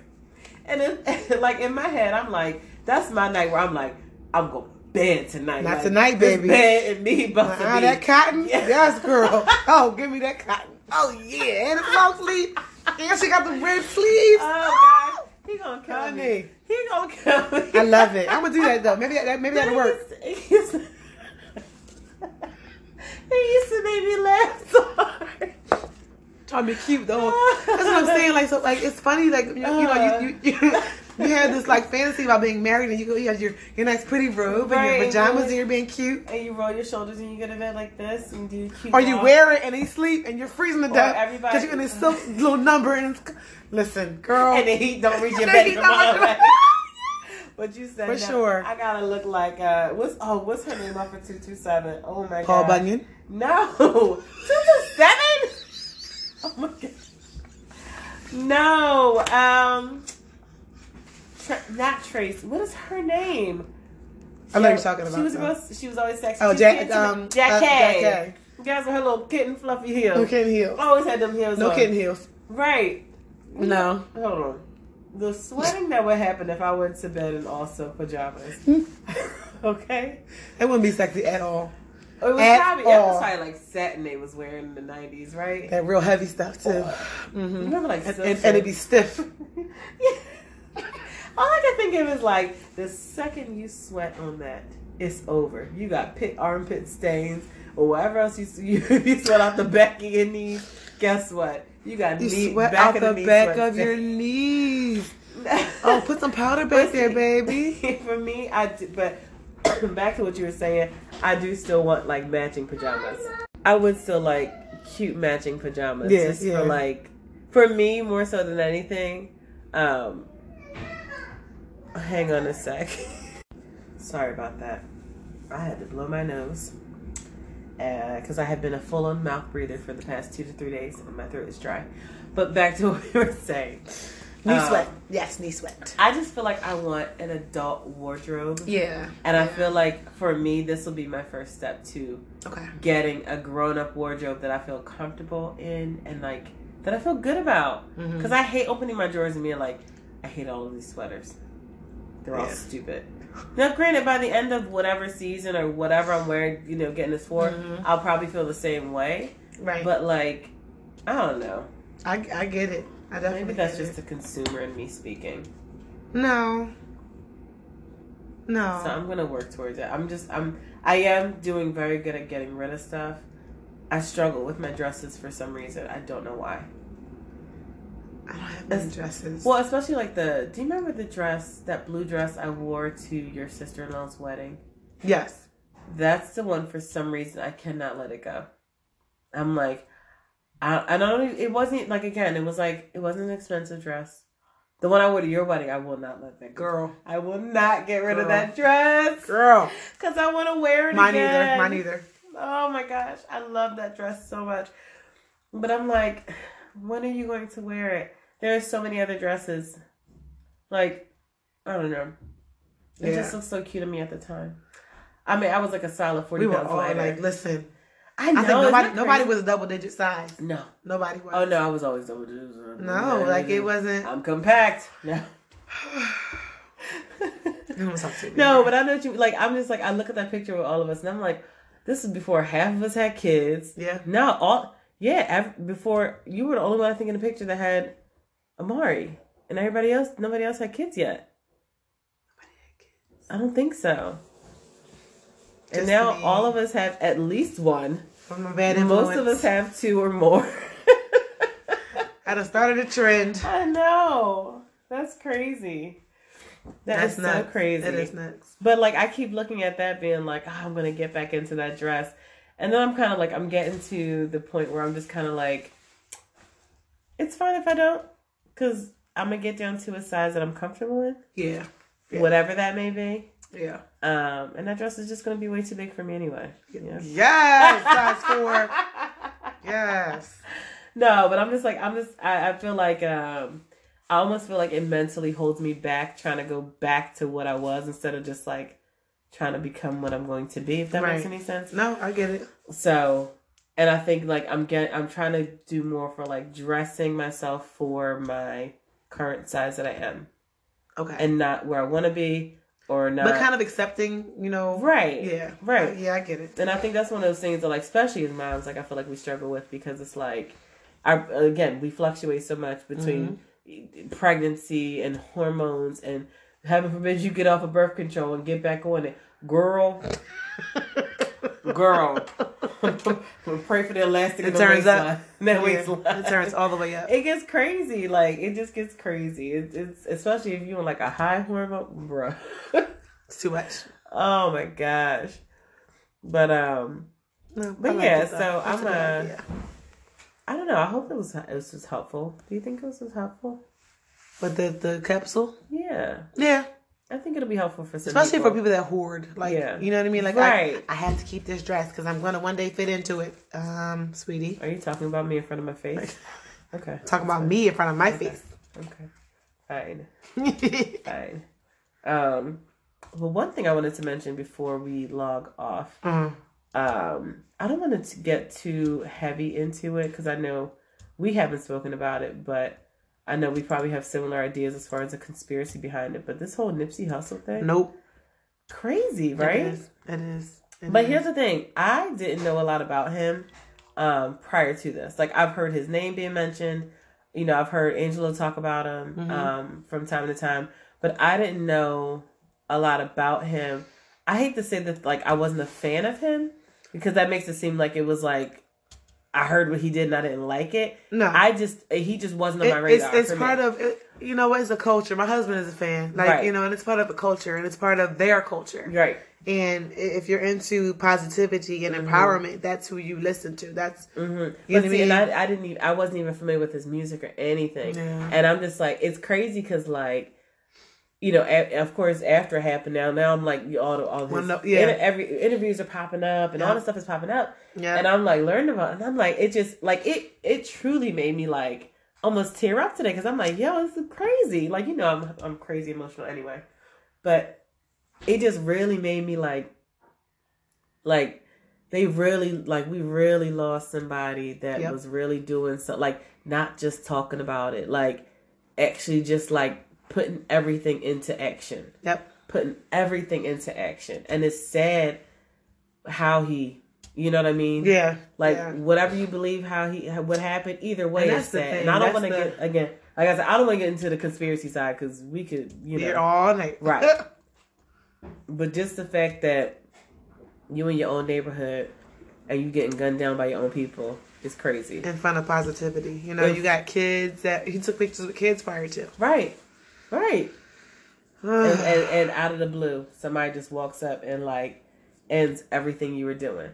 [SPEAKER 2] And then, like in my head, I'm like, that's my night where I'm like, I'm going to bed tonight.
[SPEAKER 1] Not
[SPEAKER 2] Like,
[SPEAKER 1] tonight, baby.
[SPEAKER 2] Bed and me
[SPEAKER 1] Ah,
[SPEAKER 2] be
[SPEAKER 1] that cotton?
[SPEAKER 2] Yeah.
[SPEAKER 1] Yes, girl. Oh, give me that cotton. Oh, yeah. And the long sleeve. And she got the red sleeves.
[SPEAKER 2] Oh God, he gonna kill me. He gonna kill me.
[SPEAKER 1] I love it. I'm to do that, though. Maybe that, maybe that'll work.
[SPEAKER 2] He used to, he used to make me laugh so hard.
[SPEAKER 1] Trying to be cute, though. That's what I'm saying. Like, so, like, it's funny, like, you, you know, you, you, you, you had this, like, fantasy about being married, and you go, you have your, your nice pretty robe and your pajamas,
[SPEAKER 2] right.
[SPEAKER 1] and you're being cute.
[SPEAKER 2] And you roll your shoulders and you go to bed like this and do cute.
[SPEAKER 1] Or you wear it and you sleep and you're freezing to death
[SPEAKER 2] everybody-
[SPEAKER 1] because you're in this silk little number and it's, listen, girl.
[SPEAKER 2] and the heat don't reach your bed.
[SPEAKER 1] heat
[SPEAKER 2] from
[SPEAKER 1] don't
[SPEAKER 2] all
[SPEAKER 1] reach-
[SPEAKER 2] that. But you said
[SPEAKER 1] For
[SPEAKER 2] no,
[SPEAKER 1] sure.
[SPEAKER 2] I gotta look like uh, what's oh what's her name off of two two seven? Oh my
[SPEAKER 1] Paul
[SPEAKER 2] god,
[SPEAKER 1] Bunyan.
[SPEAKER 2] No, two two seven. Oh my god. No, um, Tra- not Trace. What is her name?
[SPEAKER 1] I know what you're talking about.
[SPEAKER 2] She was
[SPEAKER 1] though.
[SPEAKER 2] she was always sexy.
[SPEAKER 1] Oh,
[SPEAKER 2] She
[SPEAKER 1] Jack, um,
[SPEAKER 2] Jack
[SPEAKER 1] uh,
[SPEAKER 2] K.
[SPEAKER 1] Jack K.
[SPEAKER 2] Guys with her little kitten fluffy heels.
[SPEAKER 1] No kitten heels.
[SPEAKER 2] Always had them heels.
[SPEAKER 1] No
[SPEAKER 2] on.
[SPEAKER 1] kitten heels.
[SPEAKER 2] Right.
[SPEAKER 1] No.
[SPEAKER 2] Hold on. The sweating that would happen if I went to bed in also pajamas. okay.
[SPEAKER 1] It wouldn't be sexy at all.
[SPEAKER 2] It was
[SPEAKER 1] At
[SPEAKER 2] probably, it was probably like satin they was wearing in the nineties, right?
[SPEAKER 1] That real heavy stuff too.
[SPEAKER 2] You
[SPEAKER 1] hmm
[SPEAKER 2] remember like
[SPEAKER 1] And, and, and it'd be stiff.
[SPEAKER 2] Yeah. All I can think of is like the second you sweat on that, it's over. You got pit armpit stains or whatever else you you, you sweat out the back of your knees. Guess what? You got
[SPEAKER 1] You
[SPEAKER 2] knee,
[SPEAKER 1] sweat
[SPEAKER 2] back
[SPEAKER 1] out
[SPEAKER 2] of
[SPEAKER 1] the
[SPEAKER 2] knee
[SPEAKER 1] back of your knees. Oh, put some powder back there, baby.
[SPEAKER 2] For me, I do, but back to what you were saying, I do still want like matching pajamas. I would still like cute matching pajamas.
[SPEAKER 1] Yeah,
[SPEAKER 2] just
[SPEAKER 1] yeah.
[SPEAKER 2] for like for me more so than anything. Um hang on a sec. Sorry about that. I had to blow my nose. Because I have been a full on mouth breather for the past two to three days and my throat is dry. But back to what we were saying.
[SPEAKER 1] Knee
[SPEAKER 2] Um,
[SPEAKER 1] sweat. Yes, knee sweat.
[SPEAKER 2] I just feel like I want an adult wardrobe.
[SPEAKER 1] Yeah.
[SPEAKER 2] And I feel like for me, this will be my first step to
[SPEAKER 1] Okay.
[SPEAKER 2] getting a grown up wardrobe that I feel comfortable in and like that I feel good about. Because I hate opening my drawers and being like, I hate all of these sweaters. They're all stupid. Now, granted, by the end of whatever season or whatever I'm wearing, you know, getting this for,
[SPEAKER 1] Mhm.
[SPEAKER 2] I'll probably feel the same way.
[SPEAKER 1] Right.
[SPEAKER 2] But like, I don't know.
[SPEAKER 1] I, I get it. I definitely
[SPEAKER 2] Maybe that's just
[SPEAKER 1] it.
[SPEAKER 2] a consumer in me speaking.
[SPEAKER 1] no. No.
[SPEAKER 2] So I'm gonna work towards it. I'm just I'm I am doing very good at getting rid of stuff. I struggle with my dresses for some reason. I don't know why.
[SPEAKER 1] I don't have any dresses.
[SPEAKER 2] Well, especially like the do you remember the dress, that blue dress I wore to your sister in law's wedding?
[SPEAKER 1] yes.
[SPEAKER 2] That's the one for some reason I cannot let it go. I'm like I, I don't even- it wasn't like again, it was like it wasn't an expensive dress. The one I wore to your wedding, I will not let that go.
[SPEAKER 1] Girl.
[SPEAKER 2] I will not get rid of that dress.
[SPEAKER 1] Girl.
[SPEAKER 2] Cause I want to wear it
[SPEAKER 1] Mine
[SPEAKER 2] again.
[SPEAKER 1] either. Mine either.
[SPEAKER 2] Oh my gosh, I love that dress so much. But I'm like, when are you going to wear it? There are so many other dresses. Like, I don't know. It
[SPEAKER 1] Yeah.
[SPEAKER 2] just looked so cute to me at the time. I mean, I was like a solid forty
[SPEAKER 1] We were all like, listen.
[SPEAKER 2] I
[SPEAKER 1] I
[SPEAKER 2] know.
[SPEAKER 1] think nobody nobody was a double digit size.
[SPEAKER 2] No.
[SPEAKER 1] Nobody was.
[SPEAKER 2] Oh no, I was always double digits.
[SPEAKER 1] No, like it wasn't.
[SPEAKER 2] I'm compact. No.
[SPEAKER 1] I'm gonna talk to you.
[SPEAKER 2] No, but I know what you like. I'm just like I look at that picture with all of us, and I'm like, this is before half of us had kids.
[SPEAKER 1] Yeah.
[SPEAKER 2] Now all yeah, before you were the only one I think in the picture that had Amari, and everybody else, nobody else had kids yet. Nobody had kids. I don't think so. and now
[SPEAKER 1] me.
[SPEAKER 2] all of us have at least one.
[SPEAKER 1] From a bad influence.
[SPEAKER 2] Most of us have two or more.
[SPEAKER 1] I done started a trend.
[SPEAKER 2] I know. That's crazy. That's so
[SPEAKER 1] nuts.
[SPEAKER 2] crazy.
[SPEAKER 1] It is nuts.
[SPEAKER 2] But like I keep looking at that being like, oh, I'm gonna get back into that dress. And then I'm kind of like, I'm getting to the point where I'm just kind of like, it's fine if I don't, because I'm gonna get down to a size that I'm comfortable in,
[SPEAKER 1] Yeah. Yeah.
[SPEAKER 2] whatever that may be.
[SPEAKER 1] Yeah.
[SPEAKER 2] Um, and that dress is just gonna be way too big for me anyway. Yeah.
[SPEAKER 1] Yes, size four. Yes.
[SPEAKER 2] No, but I'm just like I'm just I, I feel like um I almost feel like it mentally holds me back trying to go back to what I was instead of just like trying to become what I'm going to be, if that makes any sense.
[SPEAKER 1] No, I get it.
[SPEAKER 2] So and I think like I'm getting I'm trying to do more for like dressing myself for my current size that I am
[SPEAKER 1] Okay.
[SPEAKER 2] and not where I wanna be or not
[SPEAKER 1] but kind of accepting, you know.
[SPEAKER 2] Right.
[SPEAKER 1] Yeah.
[SPEAKER 2] Right.
[SPEAKER 1] Yeah, I get it.
[SPEAKER 2] And I think that's one of those things that, like, especially as moms, like I feel like we struggle with because it's like, our again, we fluctuate so much between mm-hmm. pregnancy and hormones, and heaven forbid you get off of birth control and get back on it, girl, girl. pray for the elastic.
[SPEAKER 1] It turns up.
[SPEAKER 2] waistline. That
[SPEAKER 1] Yeah, it turns all the way up.
[SPEAKER 2] It gets crazy. Like it just gets crazy. It, it's especially if you're on like a high hormone, bruh.
[SPEAKER 1] It's too much.
[SPEAKER 2] oh my gosh. But um,
[SPEAKER 1] No,
[SPEAKER 2] But
[SPEAKER 1] like
[SPEAKER 2] yeah, so
[SPEAKER 1] That's
[SPEAKER 2] I'm,
[SPEAKER 1] a
[SPEAKER 2] uh,
[SPEAKER 1] idea.
[SPEAKER 2] I don't know. I hope it was it was just helpful. Do you think it was helpful?
[SPEAKER 1] But the the capsule,
[SPEAKER 2] Yeah,
[SPEAKER 1] yeah,
[SPEAKER 2] I think it'll be helpful for some
[SPEAKER 1] especially for people that hoard, like
[SPEAKER 2] Yeah.
[SPEAKER 1] you know what I mean. Like
[SPEAKER 2] Right.
[SPEAKER 1] I, I have to keep this dress because I'm gonna one day fit into it. Um, sweetie,
[SPEAKER 2] Are you talking about me in front of my face? Okay.
[SPEAKER 1] talking about me in front of my face.
[SPEAKER 2] Okay. Fine. Fine. Um. Well, one thing I wanted to mention before we log off.
[SPEAKER 1] Mhm.
[SPEAKER 2] Um. I don't want to get too heavy into it because I know we haven't spoken about it, but I know we probably have similar ideas as far as the conspiracy behind it. But this whole Nipsey Hussle thing,
[SPEAKER 1] Nope,
[SPEAKER 2] crazy, right?
[SPEAKER 1] It is. It is. It
[SPEAKER 2] But
[SPEAKER 1] is.
[SPEAKER 2] here's the thing: I didn't know a lot about him um, prior to this. Like I've heard his name being mentioned. You know, I've heard Angelo talk about him
[SPEAKER 1] Mhm.
[SPEAKER 2] um, from time to time, but I didn't know a lot about him. I hate to say that, like I wasn't a fan of him because that makes it seem like it was like I heard what he did and I didn't like it.
[SPEAKER 1] no.
[SPEAKER 2] I just he just wasn't on
[SPEAKER 1] It-
[SPEAKER 2] my radar.
[SPEAKER 1] it's
[SPEAKER 2] for
[SPEAKER 1] part
[SPEAKER 2] me.
[SPEAKER 1] of it, you know what? It's a culture. My husband is a fan, like
[SPEAKER 2] Right.
[SPEAKER 1] you know, and it's part of the culture, and it's part of their culture.
[SPEAKER 2] right.
[SPEAKER 1] And if you're into positivity and
[SPEAKER 2] Mm-hmm.
[SPEAKER 1] empowerment, that's who you listen to. That's
[SPEAKER 2] hmm
[SPEAKER 1] You
[SPEAKER 2] But
[SPEAKER 1] know what
[SPEAKER 2] see,
[SPEAKER 1] I
[SPEAKER 2] and
[SPEAKER 1] mean?
[SPEAKER 2] I, I didn't even, I wasn't even familiar with his music or anything.
[SPEAKER 1] Yeah.
[SPEAKER 2] And I'm just like, it's crazy because like, you know, a, of course, after it happened, now now I'm like, all the, all
[SPEAKER 1] Well, no- yeah.
[SPEAKER 2] inter- every interviews are popping up and all
[SPEAKER 1] Yeah.
[SPEAKER 2] this stuff is popping up,
[SPEAKER 1] yeah.
[SPEAKER 2] and I'm like learning about, it, and I'm like, it just like it it truly made me like almost tear up today because I'm like, yo, this is crazy. Like you know, I'm I'm crazy emotional anyway, but it just really made me like, like they really like we really lost somebody that
[SPEAKER 1] Yep.
[SPEAKER 2] was really doing so like not just talking about it like actually just like putting everything into action
[SPEAKER 1] yep.
[SPEAKER 2] putting everything into action and it's sad how he you know what i mean
[SPEAKER 1] Yeah.
[SPEAKER 2] like
[SPEAKER 1] yeah.
[SPEAKER 2] whatever you believe how he what happened either way
[SPEAKER 1] the
[SPEAKER 2] sad and i don't want to
[SPEAKER 1] the-
[SPEAKER 2] get again like i said i don't want to get into the conspiracy side because we could you know
[SPEAKER 1] Here all night.
[SPEAKER 2] Right. but just the fact that you in your own neighborhood and you getting gunned down by your own people is crazy.
[SPEAKER 1] in front of positivity. You know,
[SPEAKER 2] If-
[SPEAKER 1] you got kids that he took pictures with kids prior to.
[SPEAKER 2] Right. Right. And, and, and out of the blue, somebody just walks up and like ends everything you were doing.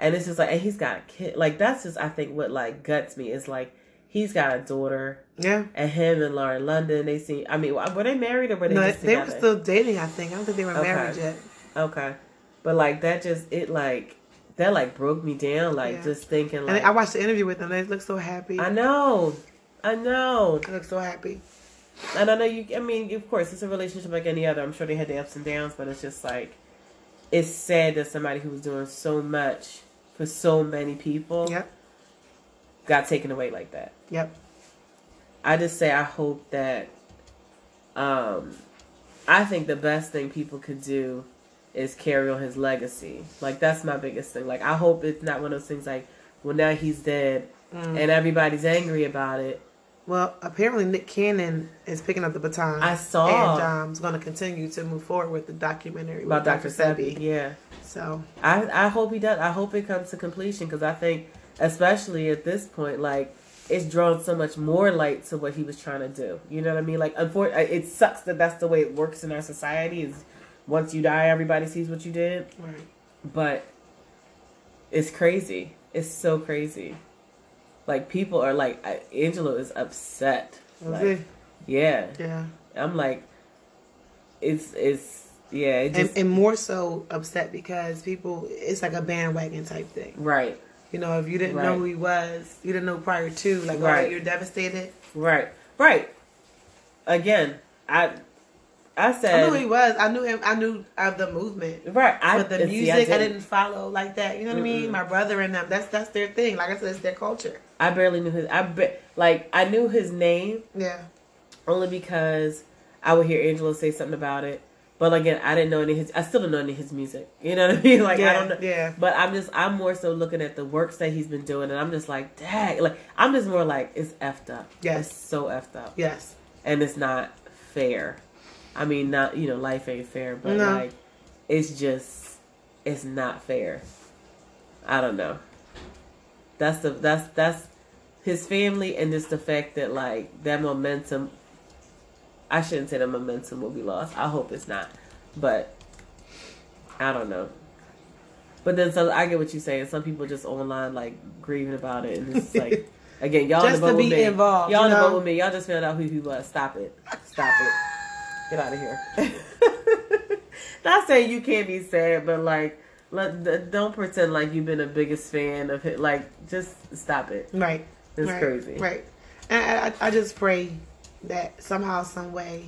[SPEAKER 2] And it's just like, and he's got a kid. Like, that's just, I think, what like guts me is like, he's got a daughter,
[SPEAKER 1] yeah.
[SPEAKER 2] and him and Lauren London, they seem, I mean, were they married or were they
[SPEAKER 1] No, they were still dating. I think. I don't think they were
[SPEAKER 2] Okay.
[SPEAKER 1] married yet.
[SPEAKER 2] Okay. But like, that just, it like, that like broke me down, like,
[SPEAKER 1] Yeah.
[SPEAKER 2] just thinking,
[SPEAKER 1] And I watched the interview with them. They look so happy.
[SPEAKER 2] I know. I know.
[SPEAKER 1] They look so happy.
[SPEAKER 2] And I know you. I mean, of course, it's a relationship like any other. I'm sure they had the ups and downs, but it's just like it's sad that somebody who was doing so much for so many people
[SPEAKER 1] Yep.
[SPEAKER 2] got taken away like that.
[SPEAKER 1] Yep.
[SPEAKER 2] I just say I hope that. Um, I think the best thing people could do is carry on his legacy. Like that's my biggest thing. Like I hope it's not one of those things like, well now he's dead
[SPEAKER 1] Mm.
[SPEAKER 2] and everybody's angry about it.
[SPEAKER 1] Well, apparently Nick Cannon is picking up the baton.
[SPEAKER 2] I saw.
[SPEAKER 1] and um, is going to continue to move forward with the documentary
[SPEAKER 2] About Dr. Sebi, yeah.
[SPEAKER 1] So
[SPEAKER 2] I I hope he does. I hope it comes to completion because I think, especially at this point, like it's drawn so much more light to what he was trying to do. You know what I mean? Like, unfortunately, it sucks that that's the way it works in our society. Is once you die, everybody sees what you did.
[SPEAKER 1] right.
[SPEAKER 2] But it's crazy. It's so crazy. Like people are like I- Angelo is upset. Like,
[SPEAKER 1] Okay.
[SPEAKER 2] yeah,
[SPEAKER 1] Yeah.
[SPEAKER 2] I'm like, it's it's yeah, it
[SPEAKER 1] And,
[SPEAKER 2] just
[SPEAKER 1] and more so upset because people, it's like a bandwagon type thing.
[SPEAKER 2] right,
[SPEAKER 1] You know, if you didn't know who he was, you didn't know prior to, like,
[SPEAKER 2] Right.
[SPEAKER 1] right. you're devastated.
[SPEAKER 2] right, right. Again, I I said, I
[SPEAKER 1] knew who he was. I knew him. I knew of the movement.
[SPEAKER 2] right. I
[SPEAKER 1] But the
[SPEAKER 2] and see,
[SPEAKER 1] music, I, didn't follow like that. You know what I mean? My brother and them. That's that's their thing. Like I said, it's their culture.
[SPEAKER 2] I barely knew his. I be, like I knew his name
[SPEAKER 1] Yeah.
[SPEAKER 2] only because I would hear Angelo say something about it. But again, I didn't know any of his. I still don't know any of his music. You know what I mean? Like
[SPEAKER 1] yeah.
[SPEAKER 2] I don't know.
[SPEAKER 1] Yeah.
[SPEAKER 2] But I'm just I'm more so looking at the works that he's been doing, and I'm just like, dang, like I'm just more like it's effed up.
[SPEAKER 1] Yes.
[SPEAKER 2] it's so effed up,
[SPEAKER 1] Yes.
[SPEAKER 2] and it's not fair. I mean, not you know, life ain't fair, but
[SPEAKER 1] No.
[SPEAKER 2] like it's just it's not fair. I don't know. That's the that's that's his family and just the fact that like that momentum. I shouldn't say the momentum will be lost. I hope it's not, but I don't know. But then so I get what you're saying. Some people just online like grieving about it, and it's like again, y'all in
[SPEAKER 1] Just
[SPEAKER 2] the
[SPEAKER 1] to
[SPEAKER 2] boat with
[SPEAKER 1] be
[SPEAKER 2] me.
[SPEAKER 1] involved,
[SPEAKER 2] Y'all in the boat with me. Y'all just found out who he was. Stop it. Stop it. Get out of here. Not saying you can't be sad, but like, let, don't pretend like you've been the biggest fan of it. Like, just stop it.
[SPEAKER 1] Right.
[SPEAKER 2] It's
[SPEAKER 1] right.
[SPEAKER 2] crazy.
[SPEAKER 1] Right. And I, I just pray that somehow, some way,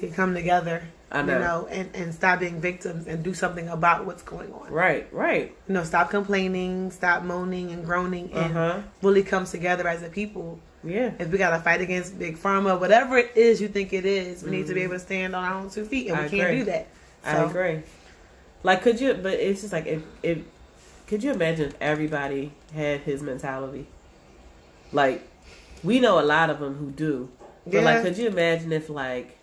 [SPEAKER 1] they come together.
[SPEAKER 2] I know.
[SPEAKER 1] You know, and, and stop being victims and do something about what's going on.
[SPEAKER 2] Right, right.
[SPEAKER 1] You know, stop complaining, stop moaning and groaning, and
[SPEAKER 2] Uh-huh.
[SPEAKER 1] really come together as a people.
[SPEAKER 2] Yeah.
[SPEAKER 1] If we got to fight against big pharma, whatever it is you think it is, we need to be able to stand on our own two feet, and
[SPEAKER 2] Mm-hmm. I
[SPEAKER 1] we can't do that.
[SPEAKER 2] I agree. Like, could you? But it's just like if if could you imagine if everybody had his mentality? Like, we know a lot of them who do, but
[SPEAKER 1] Yeah.
[SPEAKER 2] like, could you imagine if like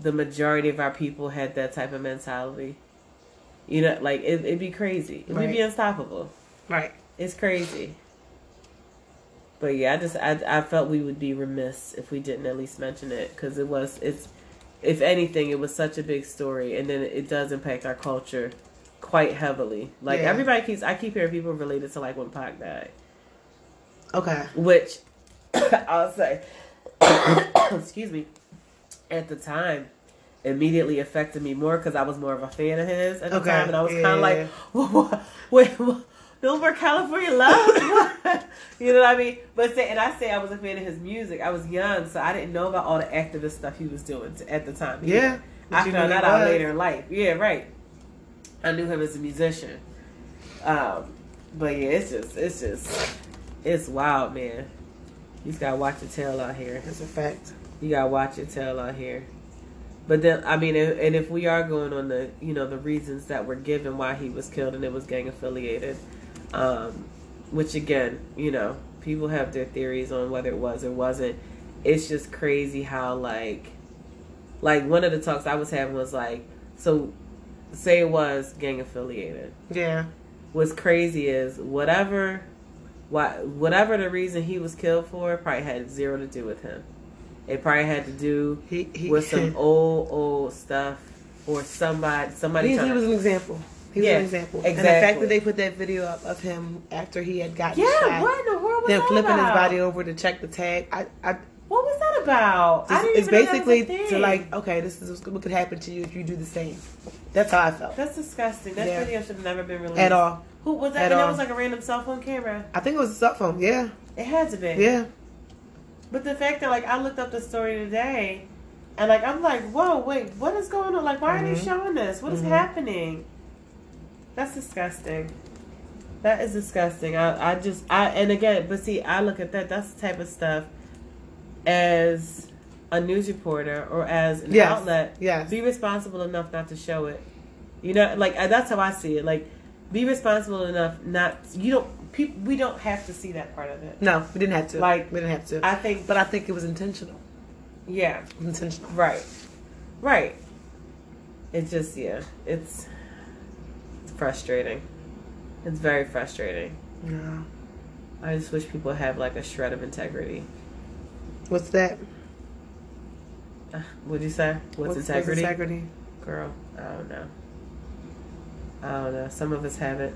[SPEAKER 2] the majority of our people had that type of mentality? You know, like it, it'd be crazy. We'd be unstoppable.
[SPEAKER 1] Right.
[SPEAKER 2] It's crazy. But yeah, I just I, I felt we would be remiss if we didn't at least mention it because it was it's if anything it was such a big story and then it does impact our culture quite heavily. Like
[SPEAKER 1] Yeah.
[SPEAKER 2] everybody keeps I keep hearing people related to like when Pac died,
[SPEAKER 1] Okay.
[SPEAKER 2] which I'll say, excuse me, at the time immediately affected me more because I was more of a fan of his at the
[SPEAKER 1] Okay.
[SPEAKER 2] time and I was kind of like, what, wait, what? More California love, you know what I mean? But say, and I say I was a fan of his music. I was young, so I didn't know about all the activist stuff he was doing at the time.
[SPEAKER 1] Yeah.
[SPEAKER 2] I found that out later in life. Yeah, right. I knew him as a musician. Um, but yeah, it's just, it's just, it's wild, man. You just gotta watch your tail out here.
[SPEAKER 1] That's a fact.
[SPEAKER 2] You gotta watch your tail out here. But then, I mean, and if we are going on the, you know, the reasons that were given why he was killed and it was gang affiliated, um, which again, you know, people have their theories on whether it was or wasn't. It's just crazy how like, like one of the talks I was having was like, so say it was gang affiliated.
[SPEAKER 1] Yeah.
[SPEAKER 2] What's crazy is whatever, why, whatever the reason he was killed for, probably had zero to do with him. It probably had to do
[SPEAKER 1] He, he,
[SPEAKER 2] with some old old stuff or somebody somebody
[SPEAKER 1] he, he was an example. He was
[SPEAKER 2] Yeah,
[SPEAKER 1] an example. And the fact that they put that video up of him after he had gotten
[SPEAKER 2] yeah
[SPEAKER 1] shot,
[SPEAKER 2] what in the world was
[SPEAKER 1] then flipping
[SPEAKER 2] about?
[SPEAKER 1] his body over to check the tag, I, I
[SPEAKER 2] what was that about I didn't
[SPEAKER 1] it's
[SPEAKER 2] even know that was a
[SPEAKER 1] basically to like, okay, this is what could happen to you if you do the same. That's how I felt.
[SPEAKER 2] that's disgusting that
[SPEAKER 1] Yeah.
[SPEAKER 2] video should have never been released
[SPEAKER 1] At all.
[SPEAKER 2] who was that
[SPEAKER 1] At
[SPEAKER 2] and that was like a random cell phone camera
[SPEAKER 1] I think it was a cell phone. Yeah.
[SPEAKER 2] it had to be
[SPEAKER 1] Yeah.
[SPEAKER 2] but the fact that like I looked up the story today and like I'm like whoa wait what is going on like why are they
[SPEAKER 1] Mhm.
[SPEAKER 2] showing this What is
[SPEAKER 1] Mhm.
[SPEAKER 2] happening that's disgusting that is disgusting I, I just I and again but see I look at that that's the type of stuff as a news reporter or as an
[SPEAKER 1] Yes.
[SPEAKER 2] outlet
[SPEAKER 1] Yes.
[SPEAKER 2] be responsible enough not to show it you know like uh, that's how I see it like be responsible enough not you don't people we don't have to see that part of it
[SPEAKER 1] No, we didn't have to.
[SPEAKER 2] Like,
[SPEAKER 1] we didn't have to.
[SPEAKER 2] I think
[SPEAKER 1] but I think it was intentional.
[SPEAKER 2] yeah
[SPEAKER 1] intentional.
[SPEAKER 2] Right. Right. It's just yeah, it's frustrating. It's very frustrating.
[SPEAKER 1] Yeah.
[SPEAKER 2] I just wish people have like a shred of integrity.
[SPEAKER 1] What's that?
[SPEAKER 2] Uh, What'd you say? What's, integrity?
[SPEAKER 1] integrity?
[SPEAKER 2] Girl, I don't know. I don't know. Some of us have it.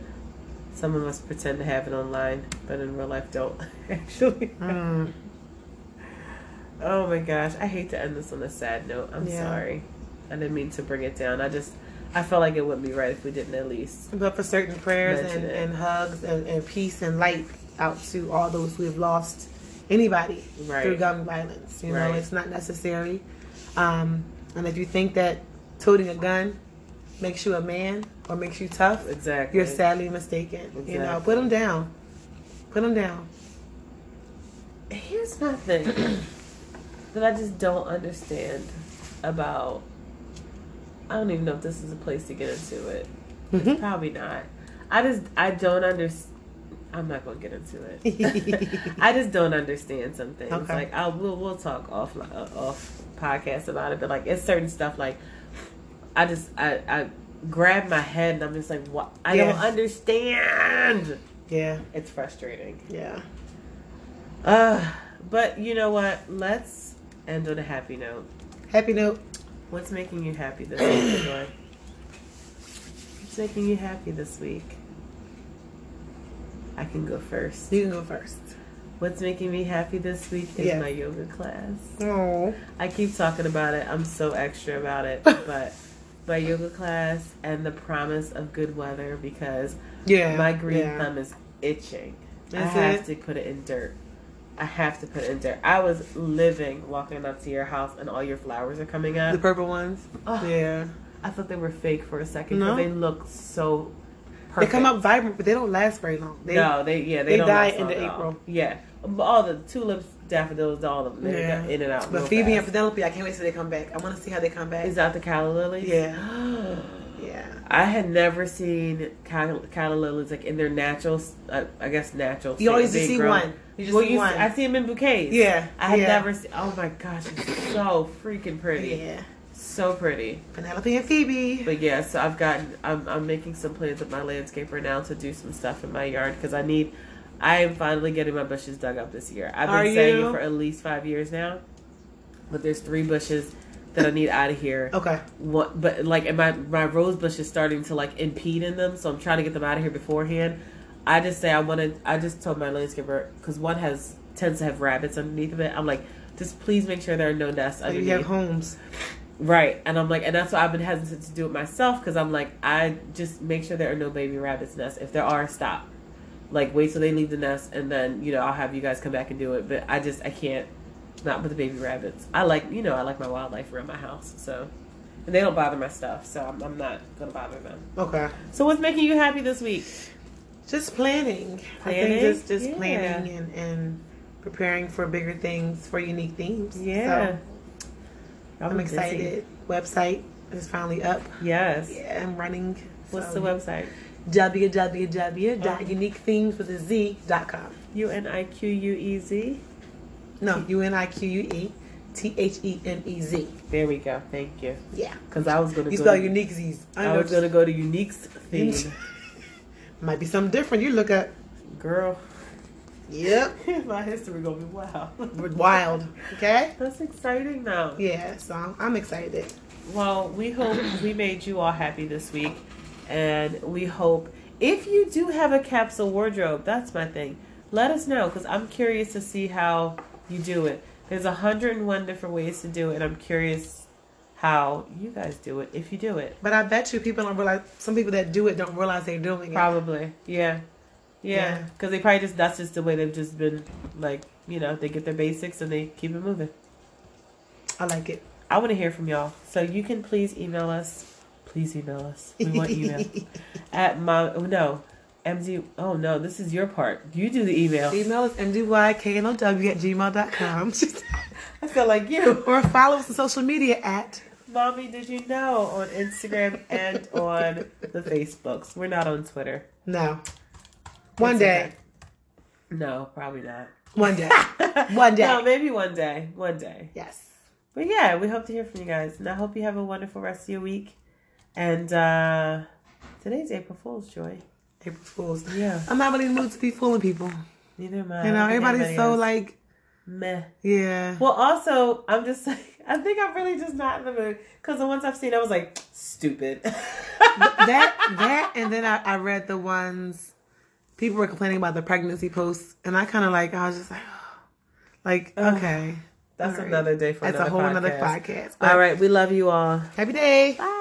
[SPEAKER 2] Some of us pretend to have it online, but in real life don't actually.
[SPEAKER 1] Mm.
[SPEAKER 2] Oh my gosh, I hate to end this on a sad note. I'm
[SPEAKER 1] Yeah.
[SPEAKER 2] sorry. I didn't mean to bring it down. I just, I felt like it wouldn't be right if we didn't at least.
[SPEAKER 1] But for certain prayers and, and hugs and, and peace and light out to all those who have lost anybody
[SPEAKER 2] Right.
[SPEAKER 1] through gun violence. You know, it's not necessary. Um, and if you think that toting a gun makes you a man or makes you tough,
[SPEAKER 2] Exactly.
[SPEAKER 1] you're sadly mistaken. You know, put them down. Put them down.
[SPEAKER 2] Here's my thing that I just don't understand about. I don't even know if this is a place to get into it. It's probably not. I just I don't understand. I'm not gonna get into it. I just don't understand some things.
[SPEAKER 1] Okay.
[SPEAKER 2] Like I'll we'll, we'll talk off uh, off podcast about it, but like it's certain stuff like I just I I grab my head and I'm just like what I
[SPEAKER 1] Yeah.
[SPEAKER 2] don't understand.
[SPEAKER 1] Yeah,
[SPEAKER 2] It's frustrating.
[SPEAKER 1] yeah.
[SPEAKER 2] Uh, but you know what? Let's end on a happy note.
[SPEAKER 1] Happy note.
[SPEAKER 2] What's making you happy this week, Joy? What's making you happy this week? I can go first.
[SPEAKER 1] You can go first.
[SPEAKER 2] What's making me happy this week is
[SPEAKER 1] Yeah.
[SPEAKER 2] my yoga class.
[SPEAKER 1] Oh,
[SPEAKER 2] I keep talking about it. I'm so extra about it, but my yoga class and the promise of good weather because
[SPEAKER 1] yeah.
[SPEAKER 2] my green
[SPEAKER 1] yeah.
[SPEAKER 2] thumb is itching. I
[SPEAKER 1] Is
[SPEAKER 2] have to put it in dirt. I have to put it in dirt. I was living walking up to your house and all your flowers are coming up.
[SPEAKER 1] The purple ones.
[SPEAKER 2] Oh,
[SPEAKER 1] Yeah.
[SPEAKER 2] I thought they were fake for a second
[SPEAKER 1] No.
[SPEAKER 2] they look so perfect.
[SPEAKER 1] They come up vibrant, but they don't last very long. They,
[SPEAKER 2] no, they yeah they,
[SPEAKER 1] they
[SPEAKER 2] don't
[SPEAKER 1] die
[SPEAKER 2] in
[SPEAKER 1] into
[SPEAKER 2] long at all.
[SPEAKER 1] April.
[SPEAKER 2] Yeah, all the tulips, daffodils, all of them.
[SPEAKER 1] Yeah.
[SPEAKER 2] in and out.
[SPEAKER 1] But Phoebe and
[SPEAKER 2] fast.
[SPEAKER 1] Penelope, I can't wait till they come back. I want to see how they come back.
[SPEAKER 2] is that the calla lilies?
[SPEAKER 1] Yeah. yeah.
[SPEAKER 2] I had never seen calla, calla lilies like in their natural, uh, I guess natural.
[SPEAKER 1] You always see
[SPEAKER 2] grown.
[SPEAKER 1] one. You just
[SPEAKER 2] well,
[SPEAKER 1] see
[SPEAKER 2] you,
[SPEAKER 1] one.
[SPEAKER 2] I see them in bouquets.
[SPEAKER 1] Yeah.
[SPEAKER 2] I had
[SPEAKER 1] yeah.
[SPEAKER 2] never seen. Oh my gosh, it's so freaking pretty.
[SPEAKER 1] Yeah.
[SPEAKER 2] So pretty.
[SPEAKER 1] Penelope and Phoebe.
[SPEAKER 2] But yeah, so I've gotten. I'm, I'm making some plans with my landscaper now to do some stuff in my yard because I need. I am finally getting my bushes dug up this year. I've been
[SPEAKER 1] Are
[SPEAKER 2] saying
[SPEAKER 1] you?
[SPEAKER 2] it for at least five years now. But there's three bushes that I need out of here.
[SPEAKER 1] Okay.
[SPEAKER 2] What, but like, and my my rose bush is starting to like impede in them, so I'm trying to get them out of here beforehand. I just say I wanted. I just told my landscaper because one has tends to have rabbits underneath of it. I'm like, just please make sure there are no nests
[SPEAKER 1] So
[SPEAKER 2] underneath.
[SPEAKER 1] you have homes.
[SPEAKER 2] Right, and I'm like, and that's why I've been hesitant to do it myself because I'm like, I just make sure there are no baby rabbits nests. If there are, stop. Like, wait till they leave the nest, and then you know I'll have you guys come back and do it. But I just I can't, not with the baby rabbits. I like you know I like my wildlife around my house, so and they don't bother my stuff, so I'm, I'm not gonna bother them.
[SPEAKER 1] Okay.
[SPEAKER 2] So what's making you happy this week?
[SPEAKER 1] Just planning. I
[SPEAKER 2] Planning?
[SPEAKER 1] think just just
[SPEAKER 2] Yeah.
[SPEAKER 1] planning and, and preparing for bigger things for unique themes.
[SPEAKER 2] Yeah,
[SPEAKER 1] So, I'm excited. Website is finally up.
[SPEAKER 2] Yes.
[SPEAKER 1] Yeah, I'm running.
[SPEAKER 2] What's
[SPEAKER 1] So,
[SPEAKER 2] the website?
[SPEAKER 1] www.uniquethemes.com.
[SPEAKER 2] U N I Q U E Z.
[SPEAKER 1] No, U N I Q U E T H E M E Z.
[SPEAKER 2] There we go. Thank you.
[SPEAKER 1] Yeah.
[SPEAKER 2] Because I was gonna
[SPEAKER 1] You
[SPEAKER 2] go.
[SPEAKER 1] spell
[SPEAKER 2] to-
[SPEAKER 1] unique Z's. I
[SPEAKER 2] I was gonna go to Unique's theme.
[SPEAKER 1] Might be something different. You look at,
[SPEAKER 2] Girl,
[SPEAKER 1] Yep.
[SPEAKER 2] my history gonna be wild.
[SPEAKER 1] Wild. Okay?
[SPEAKER 2] That's exciting though.
[SPEAKER 1] Yeah, so I'm, I'm excited.
[SPEAKER 2] Well, we hope we made you all happy this week, and we hope if you do have a capsule wardrobe, that's my thing. Let us know because I'm curious to see how you do it. There's 101 different ways to do it, and I'm curious how you guys do it if you do it.
[SPEAKER 1] But I bet you people don't realize, some people that do it don't realize they're doing it.
[SPEAKER 2] Probably, yeah, yeah,
[SPEAKER 1] Yeah.
[SPEAKER 2] because they probably just that's just the way they've just been like you know they get their basics and they keep it moving.
[SPEAKER 1] I like it.
[SPEAKER 2] I want to hear from y'all. So you can please email us. Please email us. We want email at my oh, no md. Oh no, this is your part. You do the email.
[SPEAKER 1] Email us mdyknow at gmail.com.
[SPEAKER 2] I feel like you,
[SPEAKER 1] or follow us on social media at
[SPEAKER 2] mommy. Did you know on Instagram and on the Facebooks? We're not on Twitter.
[SPEAKER 1] No. One
[SPEAKER 2] It's
[SPEAKER 1] day.
[SPEAKER 2] okay. No, probably not.
[SPEAKER 1] One day. One day.
[SPEAKER 2] No, maybe one day. One day.
[SPEAKER 1] Yes.
[SPEAKER 2] But yeah, we hope to hear from you guys. And I hope you have a wonderful rest of your week. And uh today's April Fool's, Joy.
[SPEAKER 1] April Fools.
[SPEAKER 2] Yeah.
[SPEAKER 1] I'm not really in the mood to be fooling people.
[SPEAKER 2] Neither am I.
[SPEAKER 1] You know,
[SPEAKER 2] I don't think
[SPEAKER 1] everybody's
[SPEAKER 2] anybody
[SPEAKER 1] so like,
[SPEAKER 2] meh.
[SPEAKER 1] yeah.
[SPEAKER 2] Well, also, I'm just like, I think I'm really just not in the mood because the ones I've seen, I was like, stupid.
[SPEAKER 1] that that and then I, I read the ones people were complaining about the pregnancy posts, and I kind of like I was just like, like okay,
[SPEAKER 2] That's
[SPEAKER 1] right.
[SPEAKER 2] another day for
[SPEAKER 1] that's a whole
[SPEAKER 2] podcast.
[SPEAKER 1] another podcast.
[SPEAKER 2] All right, we love you all.
[SPEAKER 1] Happy day.
[SPEAKER 2] Bye.